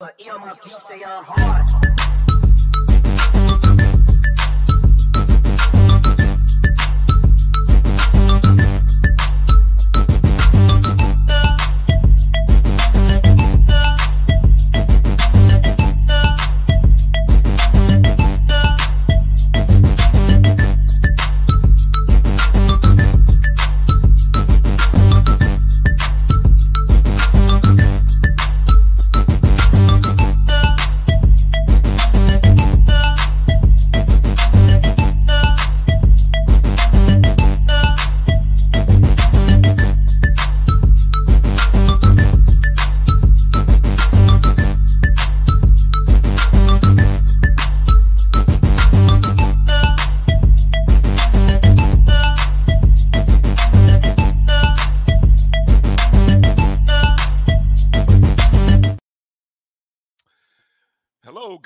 But MLP stay on hard.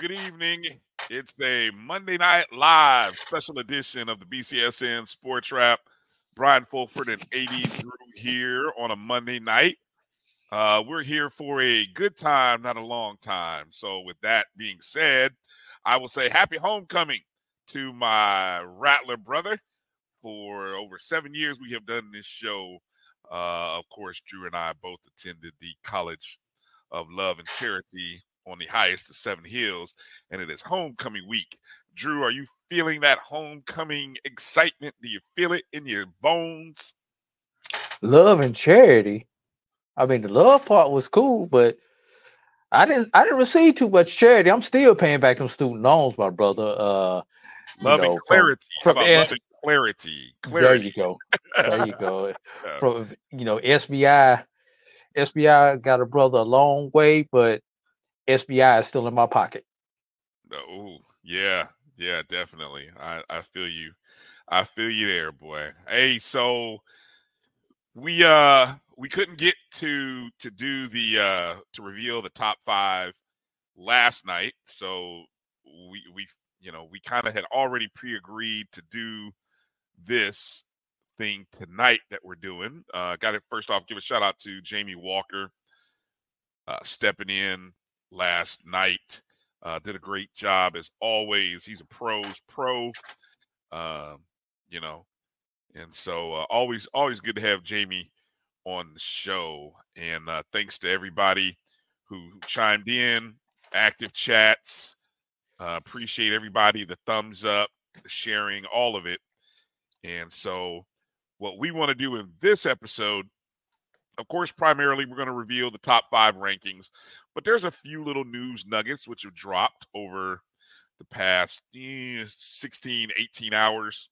Good evening. It's a Monday Night Live special edition of the BCSN Sports Wrap. Bryan Fulford and AD Drew here on a Monday night. Uh, we're here for a good time, not a long time. So, with that being said, I will say happy homecoming to my Rattler brother. For over seven years, we have done this show. Uh, of course, Drew and I both attended the College of Love and Charity on the highest of seven hills, and it is homecoming week. Drew, are you feeling that homecoming excitement? Do you feel it in your bones? Love and charity. I mean, the love part was cool, but I didn't. I didn't receive too much charity. I'm still paying back them student loans, my brother. Uh, Love know, and clarity. From love S- and clarity. There you go. There you go. From you know, SBI, SBI got a brother a long way, but SBI is still in my pocket. Oh, yeah, yeah, definitely. I I feel you. I feel you there, boy. Hey, so we uh we couldn't get to to do the uh to reveal the top 5 last night. So we we you know, we kind of had already pre-agreed to do this thing tonight that we're doing. Uh got to first off give a shout out to Jamie Walker uh stepping in last night. Uh, did a great job as always. He's a pros pro, um, you know, and so uh, always always good to have Jamie on the show. And uh, thanks to everybody who chimed in, active chats. Uh, appreciate everybody, the thumbs up, the sharing, all of it. And so, what we want to do in this episode, of course, primarily we're going to reveal the top five rankings but there's a few little news nuggets which have dropped over the past eh, 16 18 hours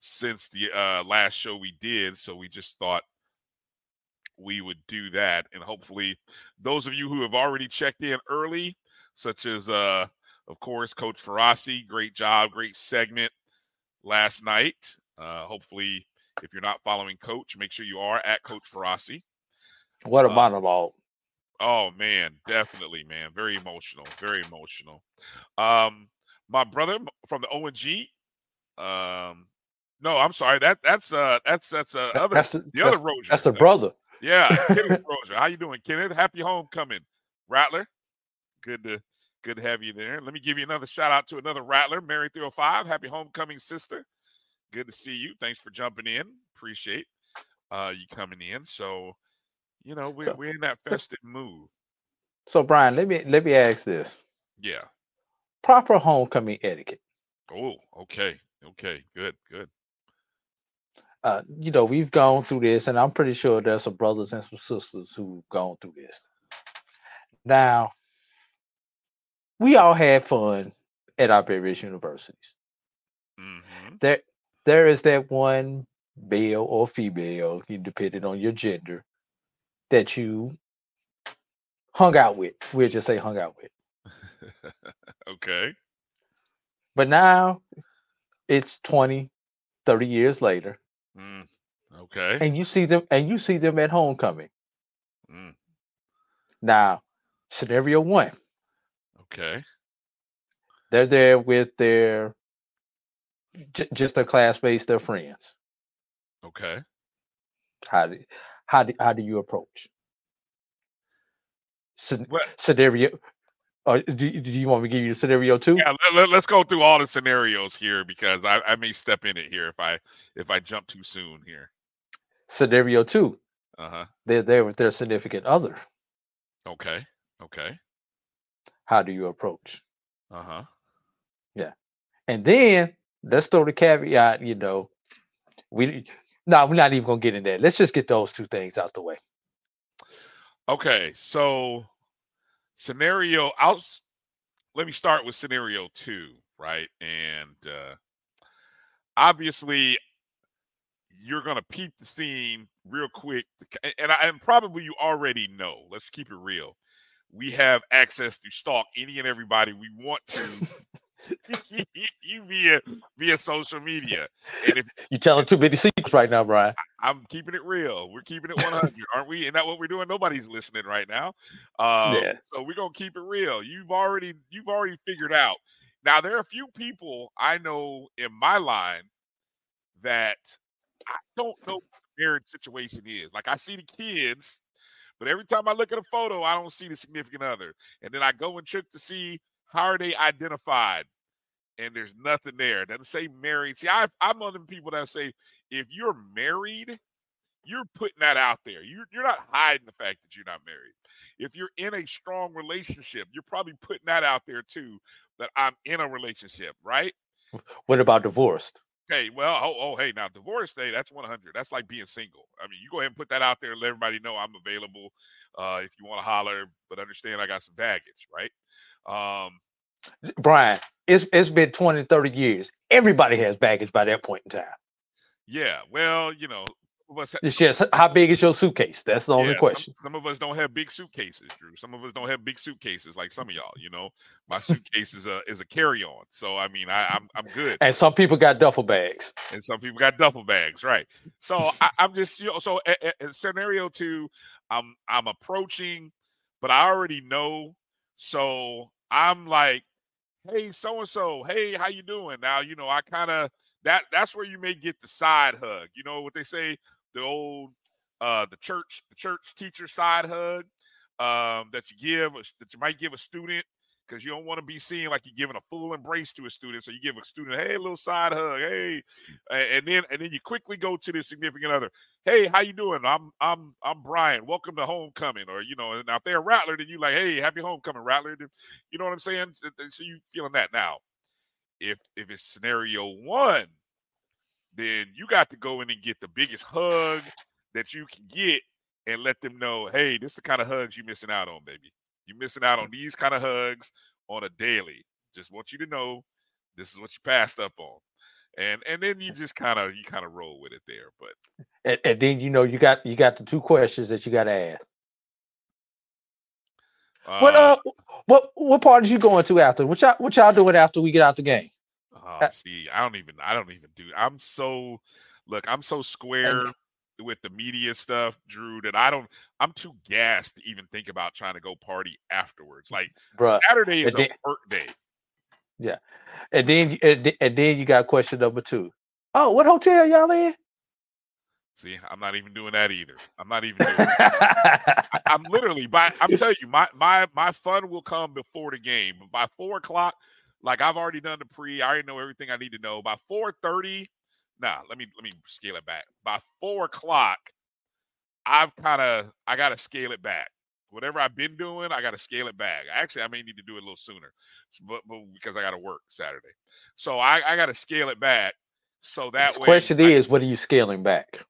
since the uh, last show we did so we just thought we would do that and hopefully those of you who have already checked in early such as uh of course coach Ferrasi great job great segment last night uh hopefully if you're not following coach make sure you are at coach Ferrasi What a Uh, monologue. Oh man, definitely, man. Very emotional. Very emotional. Um, my brother from the ONG. Um, no, I'm sorry. That that's uh that's that's uh other that's the, the other Roger. that's the brother. Yeah, Kenneth Rozier. How you doing, Kenneth? Happy homecoming, Rattler. Good to good to have you there. Let me give you another shout out to another Rattler, Mary 305. Happy homecoming, sister. Good to see you. Thanks for jumping in. Appreciate uh you coming in. So you know, we're So- we're in that festive mood. So Bryan, let me let me ask this: Yeah. proper homecoming etiquette. Oh, okay. Okay. Good. Good. Uh, you know, we've gone through this, and I'm pretty sure there's some brothers and some sisters who've gone through this. Now, we all had fun at our various universities. hmm There, there is that one male or female, you- depending on your gender, that you hung out with. We'll just say hung out with. okay. But now it's 20, 30 years later, Mm. Okay. and you see them and you see them at homecoming. Mm. Now, scenario one, Okay. they're there with their j- just their classmates, their friends. Okay. How do how do, how do you approach? Well- scenario. Or do, you- do you want me to give you scenario two? Yeah. Let, us go through all the scenarios here because I, I may step in it here if I if I jump too soon here. Scenario two, Uh huh. they're there with their significant other. Okay. Okay. How do you approach? Uh huh. Yeah, and then let's throw the caveat, you know, we no, we're not even gonna get in there. Let's just get those two things out the way. Okay, so scenario I'll let me start with scenario 2, right? And uh obviously you're going to peep the scene real quick and I, and probably you already know. Let's keep it real. We have access to stalk any and everybody we want to you via via social media. And if You telling too many secrets right now, Bryan. I'm keeping it real. We're keeping it 100, aren't we? Isn't that what we're doing? Nobody's listening right now. Um, Yeah. So we're gonna keep it real. You've already you've already figured out. Now there are a few people I know in my line that I don't know what the marriage situation is. Like I see the kids, but every time I look at a photo, I don't see the significant other. And then I go and check to see how are they identified, and there's nothing there. Doesn't say married. See, I, I'm one of them people that say if you're married, you're putting that out there. You're you're not hiding the fact that you're not married. If you're in a strong relationship, you're probably putting that out there too. That I'm in a relationship, right? What about divorced? Hey, well, oh, oh, hey, now divorce day, that's 100. That's like being single. I mean, you go ahead and put that out there and let everybody know I'm available uh, if you want to holler, but understand I got some baggage, right? Um, Bryan, it's it's been 20, 30 years. Everybody has baggage by that point in time. yeah, well, you know, It's just how big is your suitcase? That's the only yeah, some- question. Some, of us don't have big suitcases, Drew. Some of us don't have big suitcases like some of y'all. You know, my suitcase is a is a carry on, so I mean, I, I'm I'm good. And some people got duffel bags. and some people got duffel bags, right? So I, I'm just, you know, so a, a- a scenario two, I'm I'm approaching, but I already know. So I'm like, hey, so and so, hey, how you doing? Now, you know, I kind of that that's where you may get the side hug. You know what they say, the old uh the church, the church teacher side hug um that you give that you might give a student because you don't want to be seen like you're giving a full embrace to a student. So you give a student, hey, little side hug, hey, and then and then you quickly go to the significant other. Hey, how you doing? I'm I'm I'm Bryan. Welcome to homecoming. Or you know, now if they're Rattler, then you like, hey, happy homecoming, Rattler. You know what I'm saying? So you feeling that now. If if it's scenario one, then you got to go in and get the biggest hug that you can get and let them know, hey, this is the kind of hugs you're missing out on, baby. You're missing out on these kind of hugs on a daily. Just want you to know this is what you passed up on. And and then you just kind of you kind of roll with it there. But And, and then you know you got you got the two questions that you got to ask. uh, what uh what what parties you going to after? What y'all what y'all doing after we get out the game? oh, see, I don't even I don't even do I'm so look, I'm so square with the media stuff, Drew, that I don't I'm too gassed to even think about trying to go party afterwards. Like Bruh. Saturday is and a work day. Yeah. And then you- and, then- and then you got question number two. Oh, what hotel y'all in? See, I'm not even doing that either. I'm not even doing I- I'm literally by I'm telling you, my my my fun will come before the game. By four o'clock, like I've already done the pre, I already know everything I need to know. By four thirty, nah, let me let me scale it back. By four o'clock, I've kind of I got to scale it back. Whatever I've been doing, I got to scale it back. Actually, I may need to do it a little sooner, but, but because I got to work Saturday, so I, I got to scale it back. So that The way, question I- is, what are you scaling back?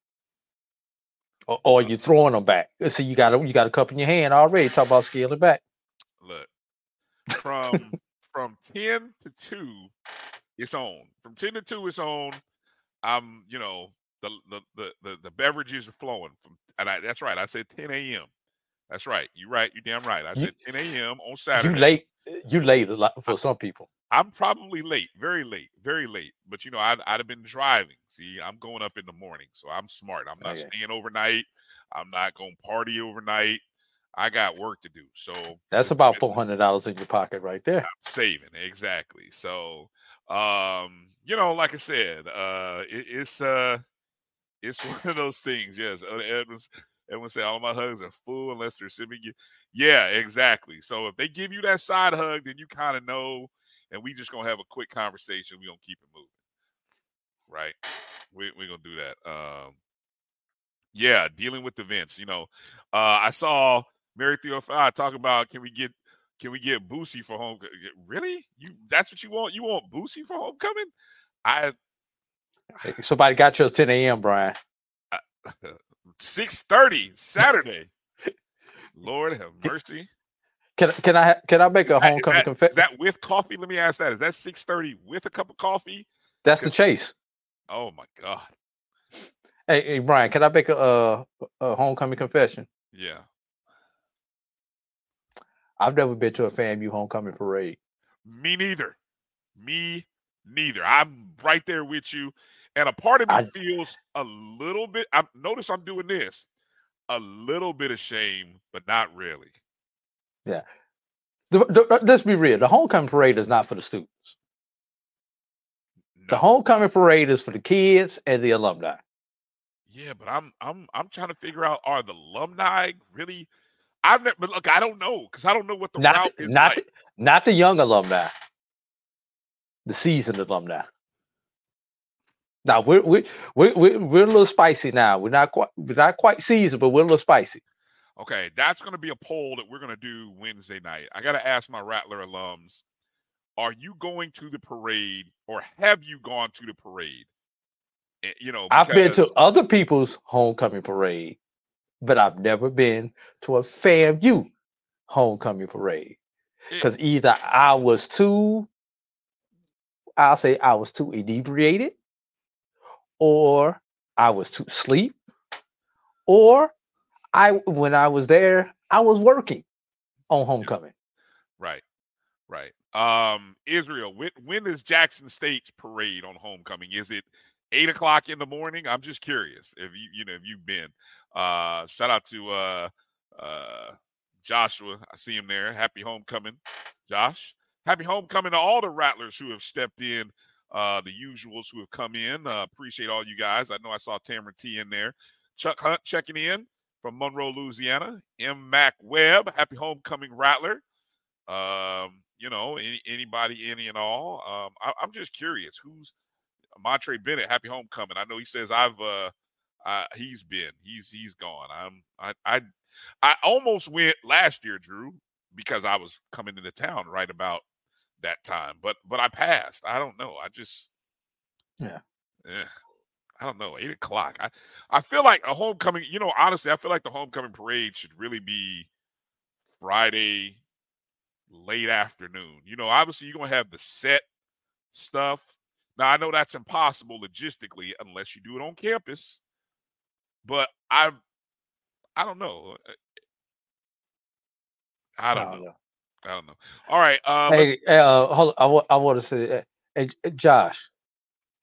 Or, or are you throwing them back? Uh, so you got a you got a cup in your hand already. Talk about scaling back. look from from 10 to 2 it's on from 10 to 2 it's on i'm you know the the the the, the beverages are flowing from and I, that's right i said 10 a.m that's right You're right You're damn right i You- said 10 a.m on Saturday. You late. You late a lot for some people. i'm probably late very late very late but you know i'd, I'd have been driving see i'm going up in the morning so i'm smart i'm oh, not Okay. staying overnight i'm not going to party overnight i got work to do so That's about four hundred dollars in your pocket right there. saving exactly so um you know like i said uh it, it's uh it's one of those things yes uh, edmonds everyone say all my hugs are full unless they're sending you. Yeah exactly so if they give you that side hug then you kind of know and we just gonna have a quick conversation we gonna keep it moving right? We, we're gonna do that um yeah dealing with events you know uh i saw mary theophile talk about can we get can we get Boosie for home? Really? You that's what you want? You want Boosie for homecoming? I Somebody got you at ten a.m. Bryan. six thirty Saturday. Lord have mercy. Can can I can I make a homecoming confession? Is that with coffee? Let me ask that. Is that six thirty with a cup of coffee? That's the chase. Oh my god. Hey, hey Bryan, can I make a, uh a homecoming confession? Yeah. I've never been to a FAMU homecoming parade. Me neither. Me neither. I'm right there with you. And a part of me I- feels a little bit. I notice I'm doing this. A little bit of shame, but not really. The, the- uh, let's be real. The homecoming parade is not for the students. The homecoming parade is for the kids and the alumni. Yeah, but I'm I'm I'm trying to figure out are the alumni really? I've never but look. I don't know because I don't know what the Not route the, is not like. the, not the young alumni. The seasoned alumni. Now we're we we we we're a little spicy now. We're not quite we're not quite seasoned, but we're a little spicy. Okay, that's going to be a poll that we're going to do Wednesday night. I got to ask my Rattler alums: Are you going to the parade, or have you gone to the parade? Eh, You know, I've been to other people's homecoming parade, but I've never been to a FAMU homecoming parade. Because either I was too, I'll say I was too inebriated, or I was too sleep, or I when I was there, I was working on homecoming. Right, right. Um, Israel, when when is Jackson State's parade on homecoming? Is it eight o'clock in the morning? I'm just curious if you you know if you've been. Uh, shout out to uh uh Joshua. I see him there. Happy homecoming, Josh. Happy homecoming to all the Rattlers who have stepped in. Uh, the usuals who have come in. Uh, appreciate all you guys. I know I saw Tamara T in there. Chuck Hunt checking in from Monroe, Louisiana. M. Mac Webb, happy homecoming Rattler um, you know, any, anybody, any and all. Um, I, I'm just curious who's Montre Bennett. Happy homecoming. I know he says I've uh, uh he's been he's he's gone. I'm I I I almost went last year, Drew, because I was coming into town right about that time, but but I passed. I don't know. I just Yeah. yeah. I don't know. Eight o'clock. I, I feel like a homecoming. You know, honestly, I feel like the homecoming parade should really be Friday late afternoon. You know, obviously you're gonna have the set stuff. Now I know that's impossible logistically unless you do it on campus. But I I don't know. I don't know. I don't know. All right. Uh let's- Hey, uh, hold on. I, I want to say, uh, hey, Josh,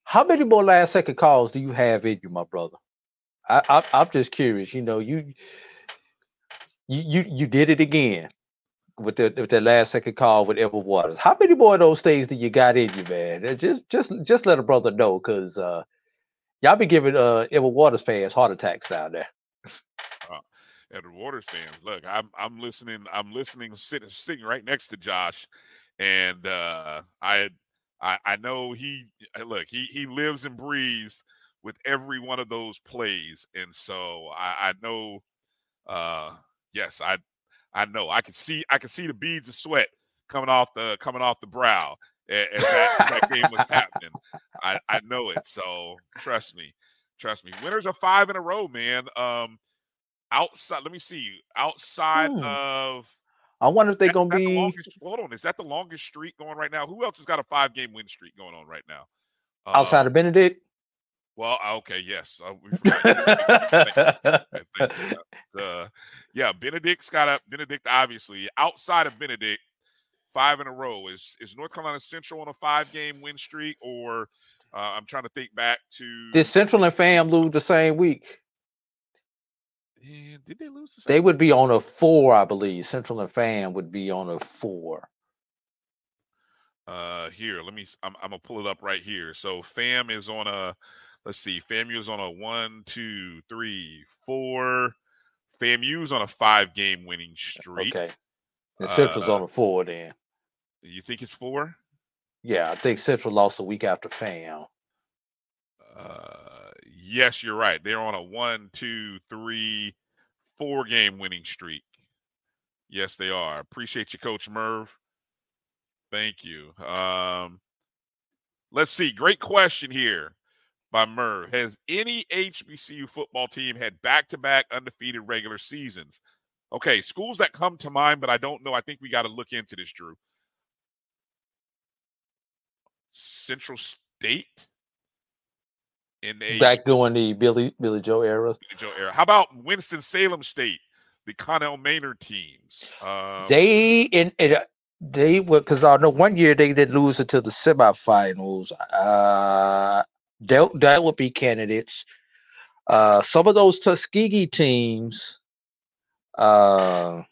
how many more last second calls do you have in you, my brother? I, I I'm just curious. You know, you you you you did it again with the with that last second call with Edward Waters. How many more of those things do you got in you, man? Uh, Just just just let a brother know, cause uh, y'all be giving uh Edward Waters fans heart attacks down there. Edward Waters fans. Look, I'm I'm listening. I'm listening, sitting sitting right next to Josh, and uh, I I I know he uh, look he he lives and breathes with every one of those plays. And so I, I know, uh, yes, I I know I can see I can see the beads of sweat coming off the coming off the brow as that, that game was happening. I, I know it. So trust me. Trust me. Winners are five in a row, man. Um outside let me see. You. Outside Hmm. of I wonder if they're gonna that the be. longest, hold on. Is that the longest streak going right now? Who else has got a five game win streak going on right now? outside Um, of Benedict. well, okay, yes. Uh, we forgot. Thank you. Thank you. Uh, yeah, Benedict's got a Benedict. Obviously, outside of Benedict, five in a row. Is is North Carolina Central on a five game win streak, or uh, I'm trying to think back to Did Central and Fam lose the same week? Yeah, did they lose? The They would be on a four, I believe. Central and Fam would be on a four. Uh, here, let me. I'm, I'm gonna pull it up right here. So Fam is on a. Let's see. FAMU is on a one, two, three, four. FAMU's on a five game winning streak. Okay. And Central's Uh, on a four then. You think it's four? Yeah, I think Central lost a week after Fam. Uh, yes, you're right. They're on a one, two, three, four game winning streak. Yes, they are. Appreciate you, Coach Merv. Thank you. Um, let's see. Great question here by Merv. Has any HBCU football team had back to back undefeated regular seasons? Okay, schools that come to mind, but I don't know. I think we got to look into this, Drew. Central State in the Back during the Billy Billy Joe era. Joe era. How about Winston Salem State, the Connell Maynard teams? Um, They in it, they were because I know one year they did lose it to the semifinals. Uh, that that would be candidates. Uh, some of those Tuskegee teams. Uh,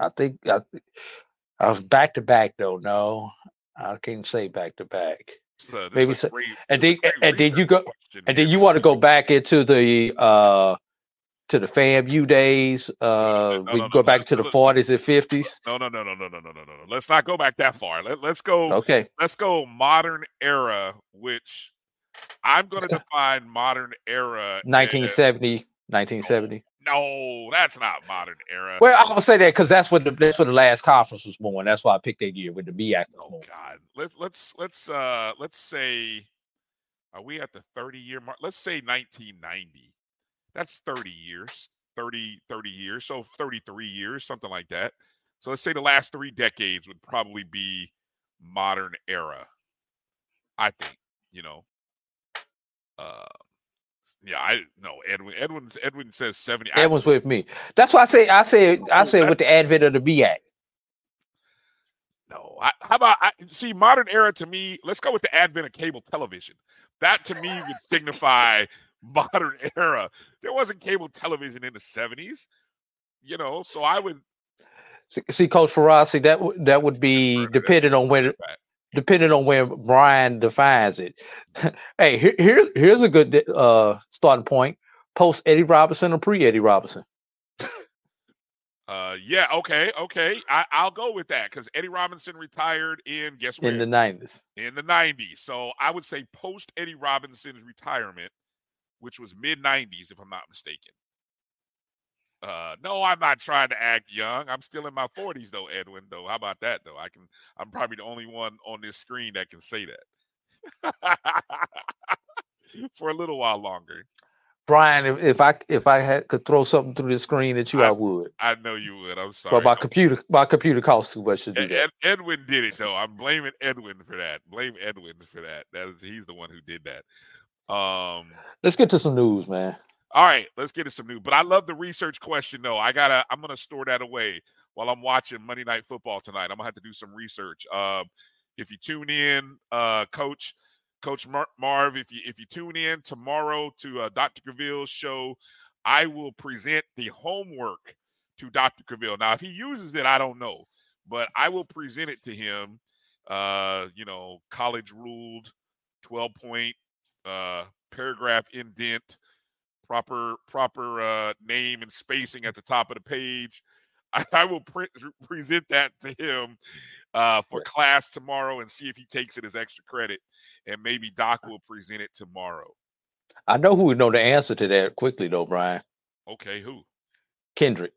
I think I, I was back to back though. No, I can't say back to back. maybe so- great- and this is a then- and then you go- And then you want to go back into the uh to the FAMU days. Uh, no, we no, go no, back no, to the forties and fifties. No, no, no, no, no, no, no, no, no. Let's not go back that far. Let, let's go. Okay, Let's go modern era, which I'm going to define modern era. as- 1970, 1970. No, that's not modern era. Well, I would say that because that's what the that's what the last conference was born. That's why I picked that year with the was Oh. God. Let, let's let's uh let's say are we at the 30 year mark? Let's say 1990. That's 30 years. 30 30 years. So 33 years, something like that. So let's say the last 3 decades would probably be modern era. I think, you know. Uh yeah, I no Edwin. Edwin Edwin says 70. I- with me. That's why I say I say I say with the advent of the BIAC. No, I, how about I see modern era to me? Let's go with the advent of cable television. That to me would signify modern era. There wasn't cable television in the seventies, you know. So I would See, see Coach Ferrazzi, that would that would be depending on when. Depending on where Bryan defines it. hey, here, here here's a good uh starting point. Post Eddie Robinson or pre Eddie Robinson. Uh, yeah, okay, okay. I, I'll go with that because Eddie Robinson retired in guess what in the nineties. in the '90s. So I would say post Eddie Robinson's retirement, which was mid '90s, if I'm not mistaken. Uh, no, I'm not trying to act young. I'm still in my 40s, though, Edwin. Though, how about that? Though, I can. I'm probably the only one on this screen that can say that for a little while longer. Bryan, if, if I if I had could throw something through the screen at you, I, I- would. I know you would. I'm sorry. But my Don't- computer my computer costs too much to do Ed, that. Ed- Edwin did it though. I'm blaming Edwin for that. Blame Edwin for that. That is he's the one who did that. Um Let's get to some news, man. All right, let's get to some new. But I love the research question though. I gotta I'm gonna store that away while I'm watching Monday night football tonight. I'm gonna have to do some research. Um if you tune in, uh coach Coach Mar- Marv, if you if you tune in tomorrow to uh, Dr. Graville's show, I will present the homework to Dr. Graville. Now, if he uses it, I don't know, but I will present it to him. Uh, you know, college ruled, twelve point, uh, paragraph indent, proper proper uh, name and spacing at the top of the page. I, I will pre- present that to him uh, for class tomorrow and see if he takes it as extra credit, and maybe Doc will present it tomorrow. I know who would know the answer to that quickly though, Bryan Okay, who? Kendrick,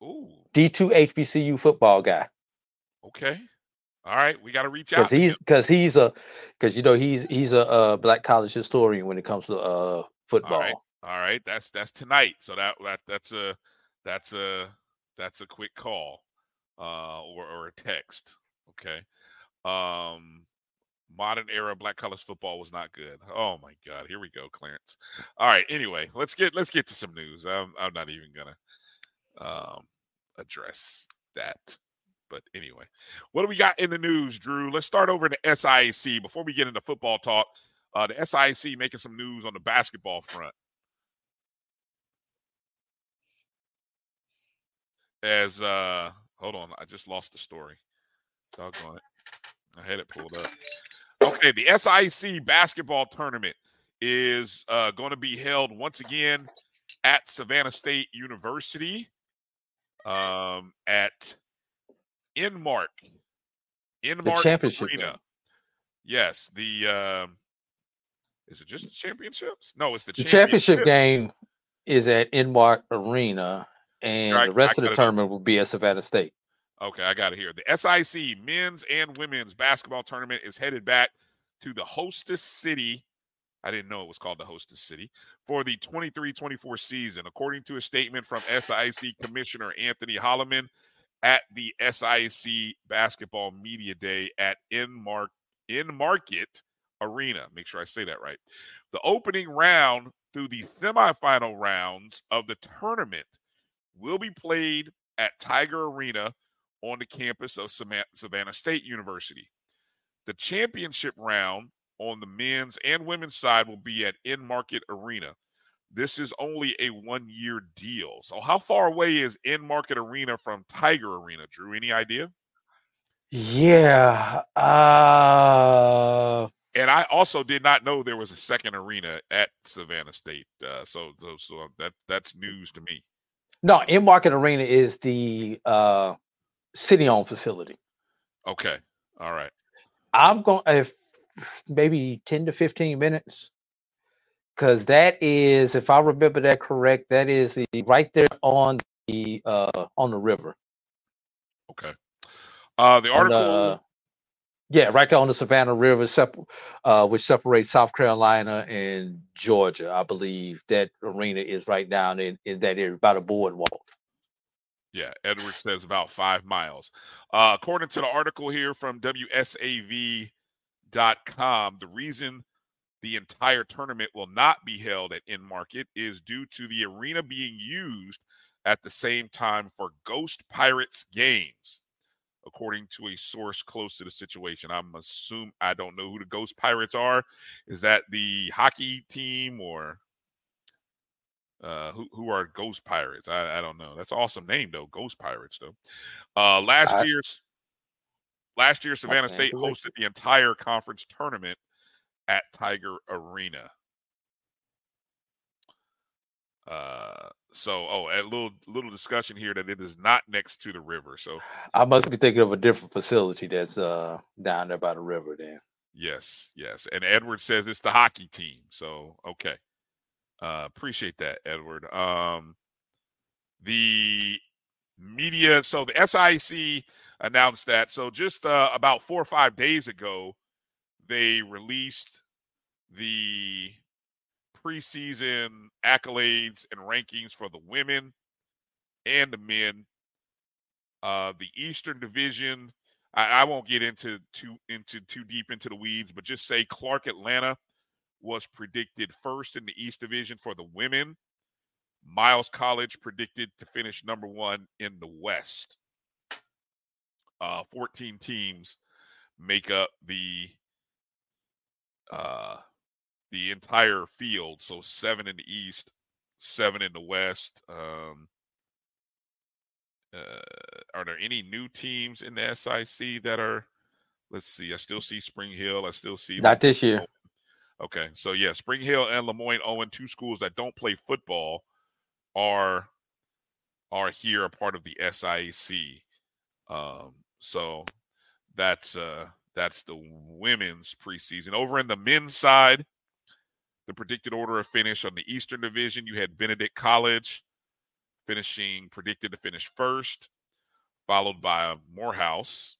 Ooh, D two HBCU football guy. okay. All right, we got to reach out. because he's because he's a because you know he's he's a, uh black college historian when it comes to uh football. right. All right, that's that's tonight. So that that that's a that's a that's a quick call, uh, or or a text. Okay. Um, modern era black college football was not good. Oh my God, here we go, Clarence. All right. Anyway, let's get let's get to some news. I'm I'm not even gonna um address that. But anyway, what do we got in the news, Drew? Let's start over in the SIAC before we get into football talk. Uh, the SIC making some news on the basketball front. As uh, hold on, I just lost the story. Doggone it, I had it pulled up. Okay, the SIC basketball tournament is uh, going to be held once again at Savannah State University um, at Inmark. Inmark championship Arena. game. Yes, the um, is it just the championships? No, it's the, The championship game is at Inmark Arena, and I- the rest I of the got it up. tournament will be at Savannah State. Okay, I got it here. The SIC men's and women's basketball tournament is headed back to the hostess city. I didn't know it was called the hostess city for the 23 24 season, according to a statement from SIC Commissioner Anthony Holloman at the SIC Basketball Media Day at Inmark, Enmarket Arena. Make sure I say that right. The opening round through the semifinal rounds of the tournament will be played at Tiger Arena on the campus of Savannah State University. The championship round on the men's and women's side will be at Enmarket Arena. This is only a one year deal. So, how far away is Enmarket Arena from Tiger Arena, Drew? Any idea? Yeah. Uh, And I also did not know there was a second arena at Savannah State. Uh, so, so, so that that's news to me. no, Enmarket Arena is the uh, city-owned facility. Okay. All right. I'm going if maybe 10 to 15 minutes. Cause that is, if I remember that correct, that is the right there on the uh on the river. Okay. Uh, the article. The- yeah, right there on the Savannah River, uh, which separates South Carolina and Georgia. I believe that arena is right down in, in that area, about a boardwalk. Yeah, Edwards says about five miles. Uh, according to the article here from WSAV.com, the reason the entire tournament will not be held at Enmarket is due to the arena being used at the same time for Ghost Pirates games, according to a source close to the situation. I'm assume I don't know who the Ghost Pirates are. Is that the hockey team or uh, who who are Ghost Pirates? I, I don't know. That's an awesome name though. Ghost Pirates though. Uh, last I- year's last year Savannah State hosted the entire conference tournament at Tiger Arena. Uh, so oh, a little little discussion here that it is not next to the river. So I must be thinking of a different facility that's uh down there by the river. Then yes, yes. And Edward says it's the hockey team. So okay. Uh, appreciate that, Edward. Um, the media, so the SIC announced that. So just uh, about four or five days ago, they released the preseason accolades and rankings for the women and the men. Uh, the Eastern Division. I, I won't get into too into too deep into the weeds, but just say Clark Atlanta was predicted first in the East Division for the women. Miles College predicted to finish number one in the West. Uh, 14 teams make up the uh, the entire field. So seven in the East, seven in the West. Um, uh, are there any new teams in the SIC that are? Let's see. I still see Spring Hill. I still see not this year. Okay, so yeah, Spring Hill and Lemoyne Owen, two schools that don't play football, are are here a part of the SIC. Um, so that's uh that's the women's preseason. Over in the men's side, the predicted order of finish on the Eastern Division, you had Benedict College finishing predicted to finish first, followed by Morehouse.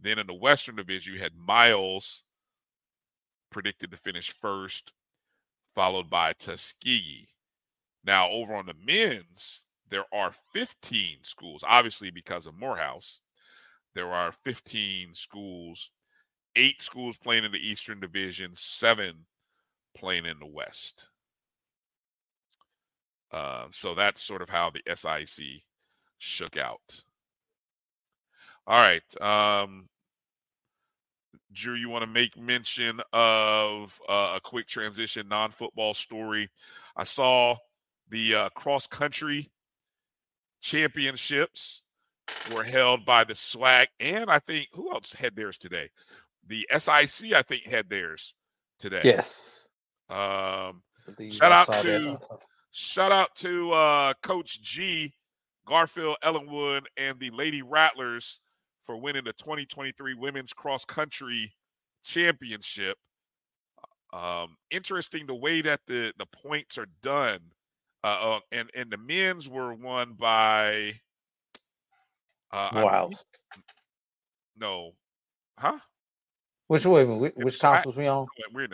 Then in the Western Division, you had Miles predicted to finish first, followed by Tuskegee. Now, over on the men's, there are 15 schools, obviously because of Morehouse. There are 15 schools, eight schools playing in the Eastern Division, seven playing in the West. Uh, so that's sort of how the SIC shook out. All right. Um, Drew, you want to make mention of uh, a quick transition non football story? I saw the uh, cross country championships were held by the SWAC, and I think who else had theirs today? The SIC, I think, had theirs today. Yes. Um, shout out to shout out to uh, Coach G, Garfield Ellenwood, and the Lady Rattlers for winning the 2023 Women's Cross Country Championship. Um, interesting the way that the the points are done. Uh, uh, and and the men's were won by uh, Morehouse. No, huh? Which way? Which, which conference we on?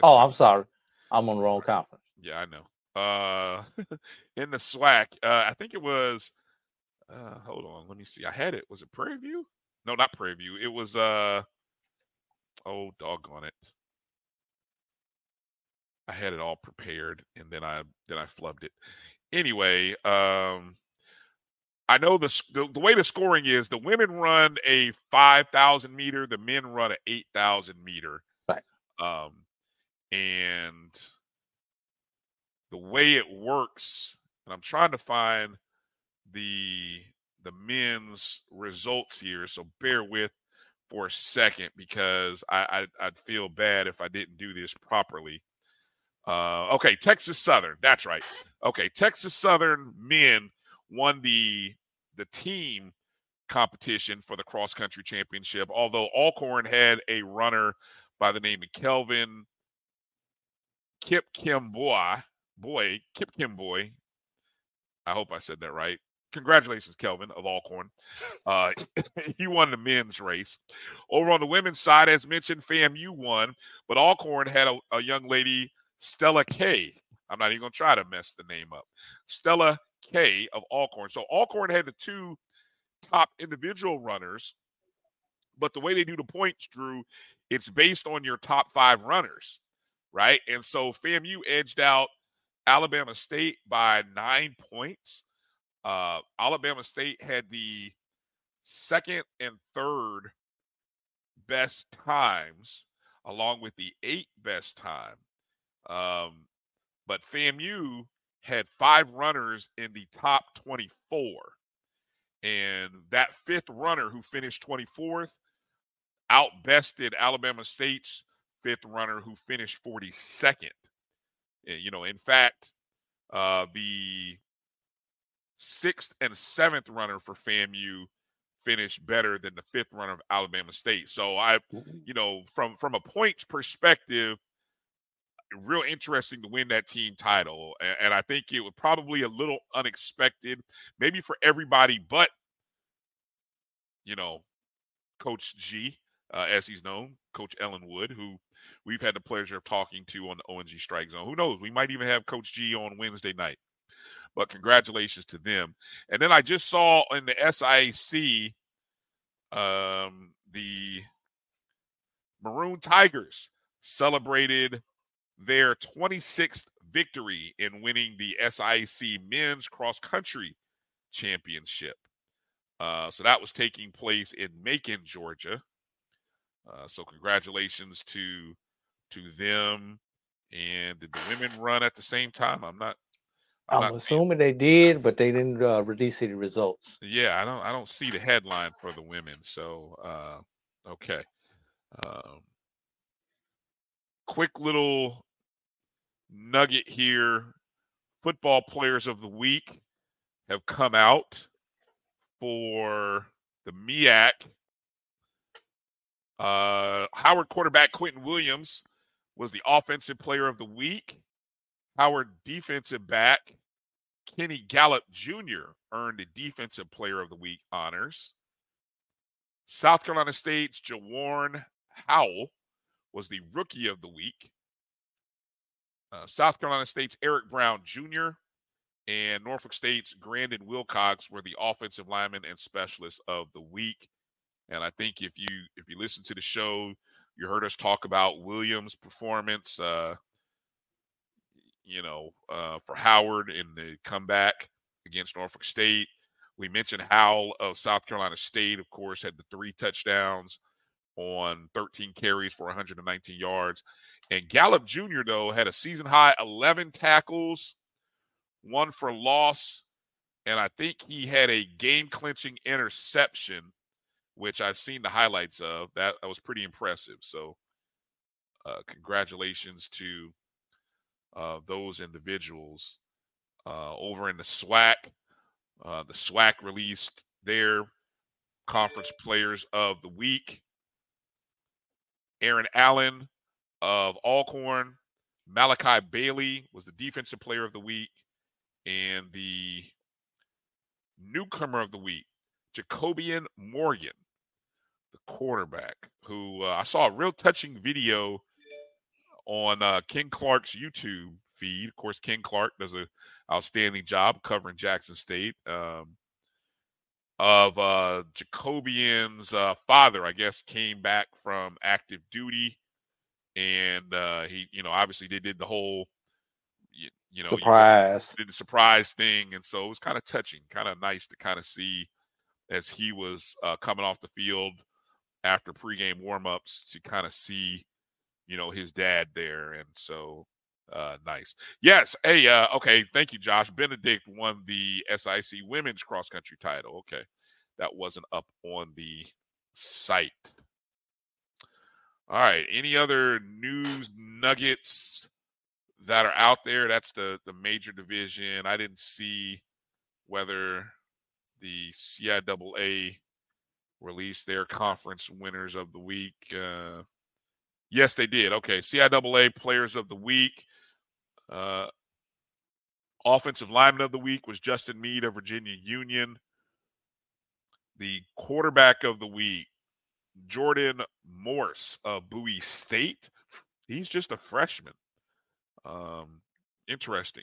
Oh, I'm sorry, I'm on the wrong conference. Yeah, I know. Uh, in the SWAC, uh, I think it was. Uh, hold on, let me see. I had it. Was it Prairie View? No, not Prairie View. It was. Uh, oh, doggone it. I had it all prepared, and then I then I flubbed it anyway, um, I know the, the, the way the scoring is. The women run a five thousand meter, the men run an eight thousand meter. Right. Um, and the way it works, and I'm trying to find the the men's results here, so bear with for a second because I, I I'd feel bad if I didn't do this properly. Uh, okay, Texas Southern. That's right. Okay, Texas Southern men won the the team competition for the cross country championship. Although Alcorn had a runner by the name of Kelvin Kip Kim Boy, boy Kip Kim Boy. I hope I said that right. Congratulations, Kelvin of Alcorn. Uh, he won the men's race. Over on the women's side, as mentioned, FAMU won, but Alcorn had a, a young lady Stella K. I'm not even going to try to mess the name up. Stella K of Alcorn. So Alcorn had the two top individual runners, but the way they do the points, Drew, it's based on your top five runners, right? And so FAMU edged out Alabama State by nine points. Uh, Alabama State had the second and third best times, along with the eight best time. Um, but FAMU had five runners in the top 24. And that fifth runner who finished 24th outbested Alabama State's fifth runner who finished 42nd. You know, in fact, uh, the sixth and seventh runner for FAMU finished better than the fifth runner of Alabama State. So I, you know, from from a points perspective, real interesting to win that team title. And, and I think it was probably a little unexpected, maybe for everybody but, you know, Coach G, uh, as he's known, Coach Ellenwood, who we've had the pleasure of talking to on the ONG Strike Zone. Who knows? We might even have Coach G on Wednesday night. But congratulations to them. And then I just saw in the SIC um, the Maroon Tigers celebrated their 26th victory in winning the SIC Men's Cross Country Championship. Uh, so that was taking place in Macon, Georgia. Uh, so congratulations to to them. And did the women run at the same time? I'm not. I'm, I'm not assuming they did, but they didn't uh, release any results. Yeah, I don't. I don't see the headline for the women. So uh, okay. Um, quick little nugget here football players of the week have come out for the MEAC Uh, Howard quarterback Quinton Williams was the offensive player of the week. Howard defensive back Kenny Gallup Jr. earned the defensive player of the week honors. South Carolina State's Jawarn Howell was the rookie of the week. Uh, South Carolina State's Eric Brown Jr. and Norfolk State's Grandon Wilcox were the offensive lineman and specialists of the week. And I think if you if you listen to the show, you heard us talk about Williams' performance. Uh, you know, uh, for Howard in the comeback against Norfolk State. We mentioned Howell of South Carolina State, of course, had the three touchdowns on 13 carries for 119 yards. And Gallup Jr., though, had a season high 11 tackles, one for loss. And I think he had a game clinching interception which I've seen the highlights of. That, was pretty impressive. So, uh, congratulations to uh, those individuals uh, over in the SWAC. Uh, the SWAC released their conference players of the week. Aaron Allen of Alcorn, Malachi Bailey was the defensive player of the week, and the newcomer of the week, Jacobian Morgan the quarterback, who uh, I saw a real touching video on uh, Ken Clark's YouTube feed. Of course, Ken Clark does an outstanding job covering Jackson State. Um, of uh, Jacobian's uh, father, I guess, came back from active duty, and uh, he, you know, obviously they did the whole, you, you know, surprise, did the surprise thing, and so it was kind of touching, kind of nice to kind of see as he was uh, coming off the field after pregame warmups to kind of see, you know, his dad there. And so uh nice. Yes. Hey, uh, okay, thank you, Josh. Benedict won the SIC women's cross country title. Okay. That wasn't up on the site. All right. Any other news nuggets that are out there? That's the the major division. I didn't see whether the CIAA release their conference winners of the week. Uh, yes, they did. Okay, CIAA Players of the Week. Uh, offensive lineman of the week was Justin Mead of Virginia Union. The quarterback of the week, Jordan Morse of Bowie State. He's just a freshman. Um, interesting.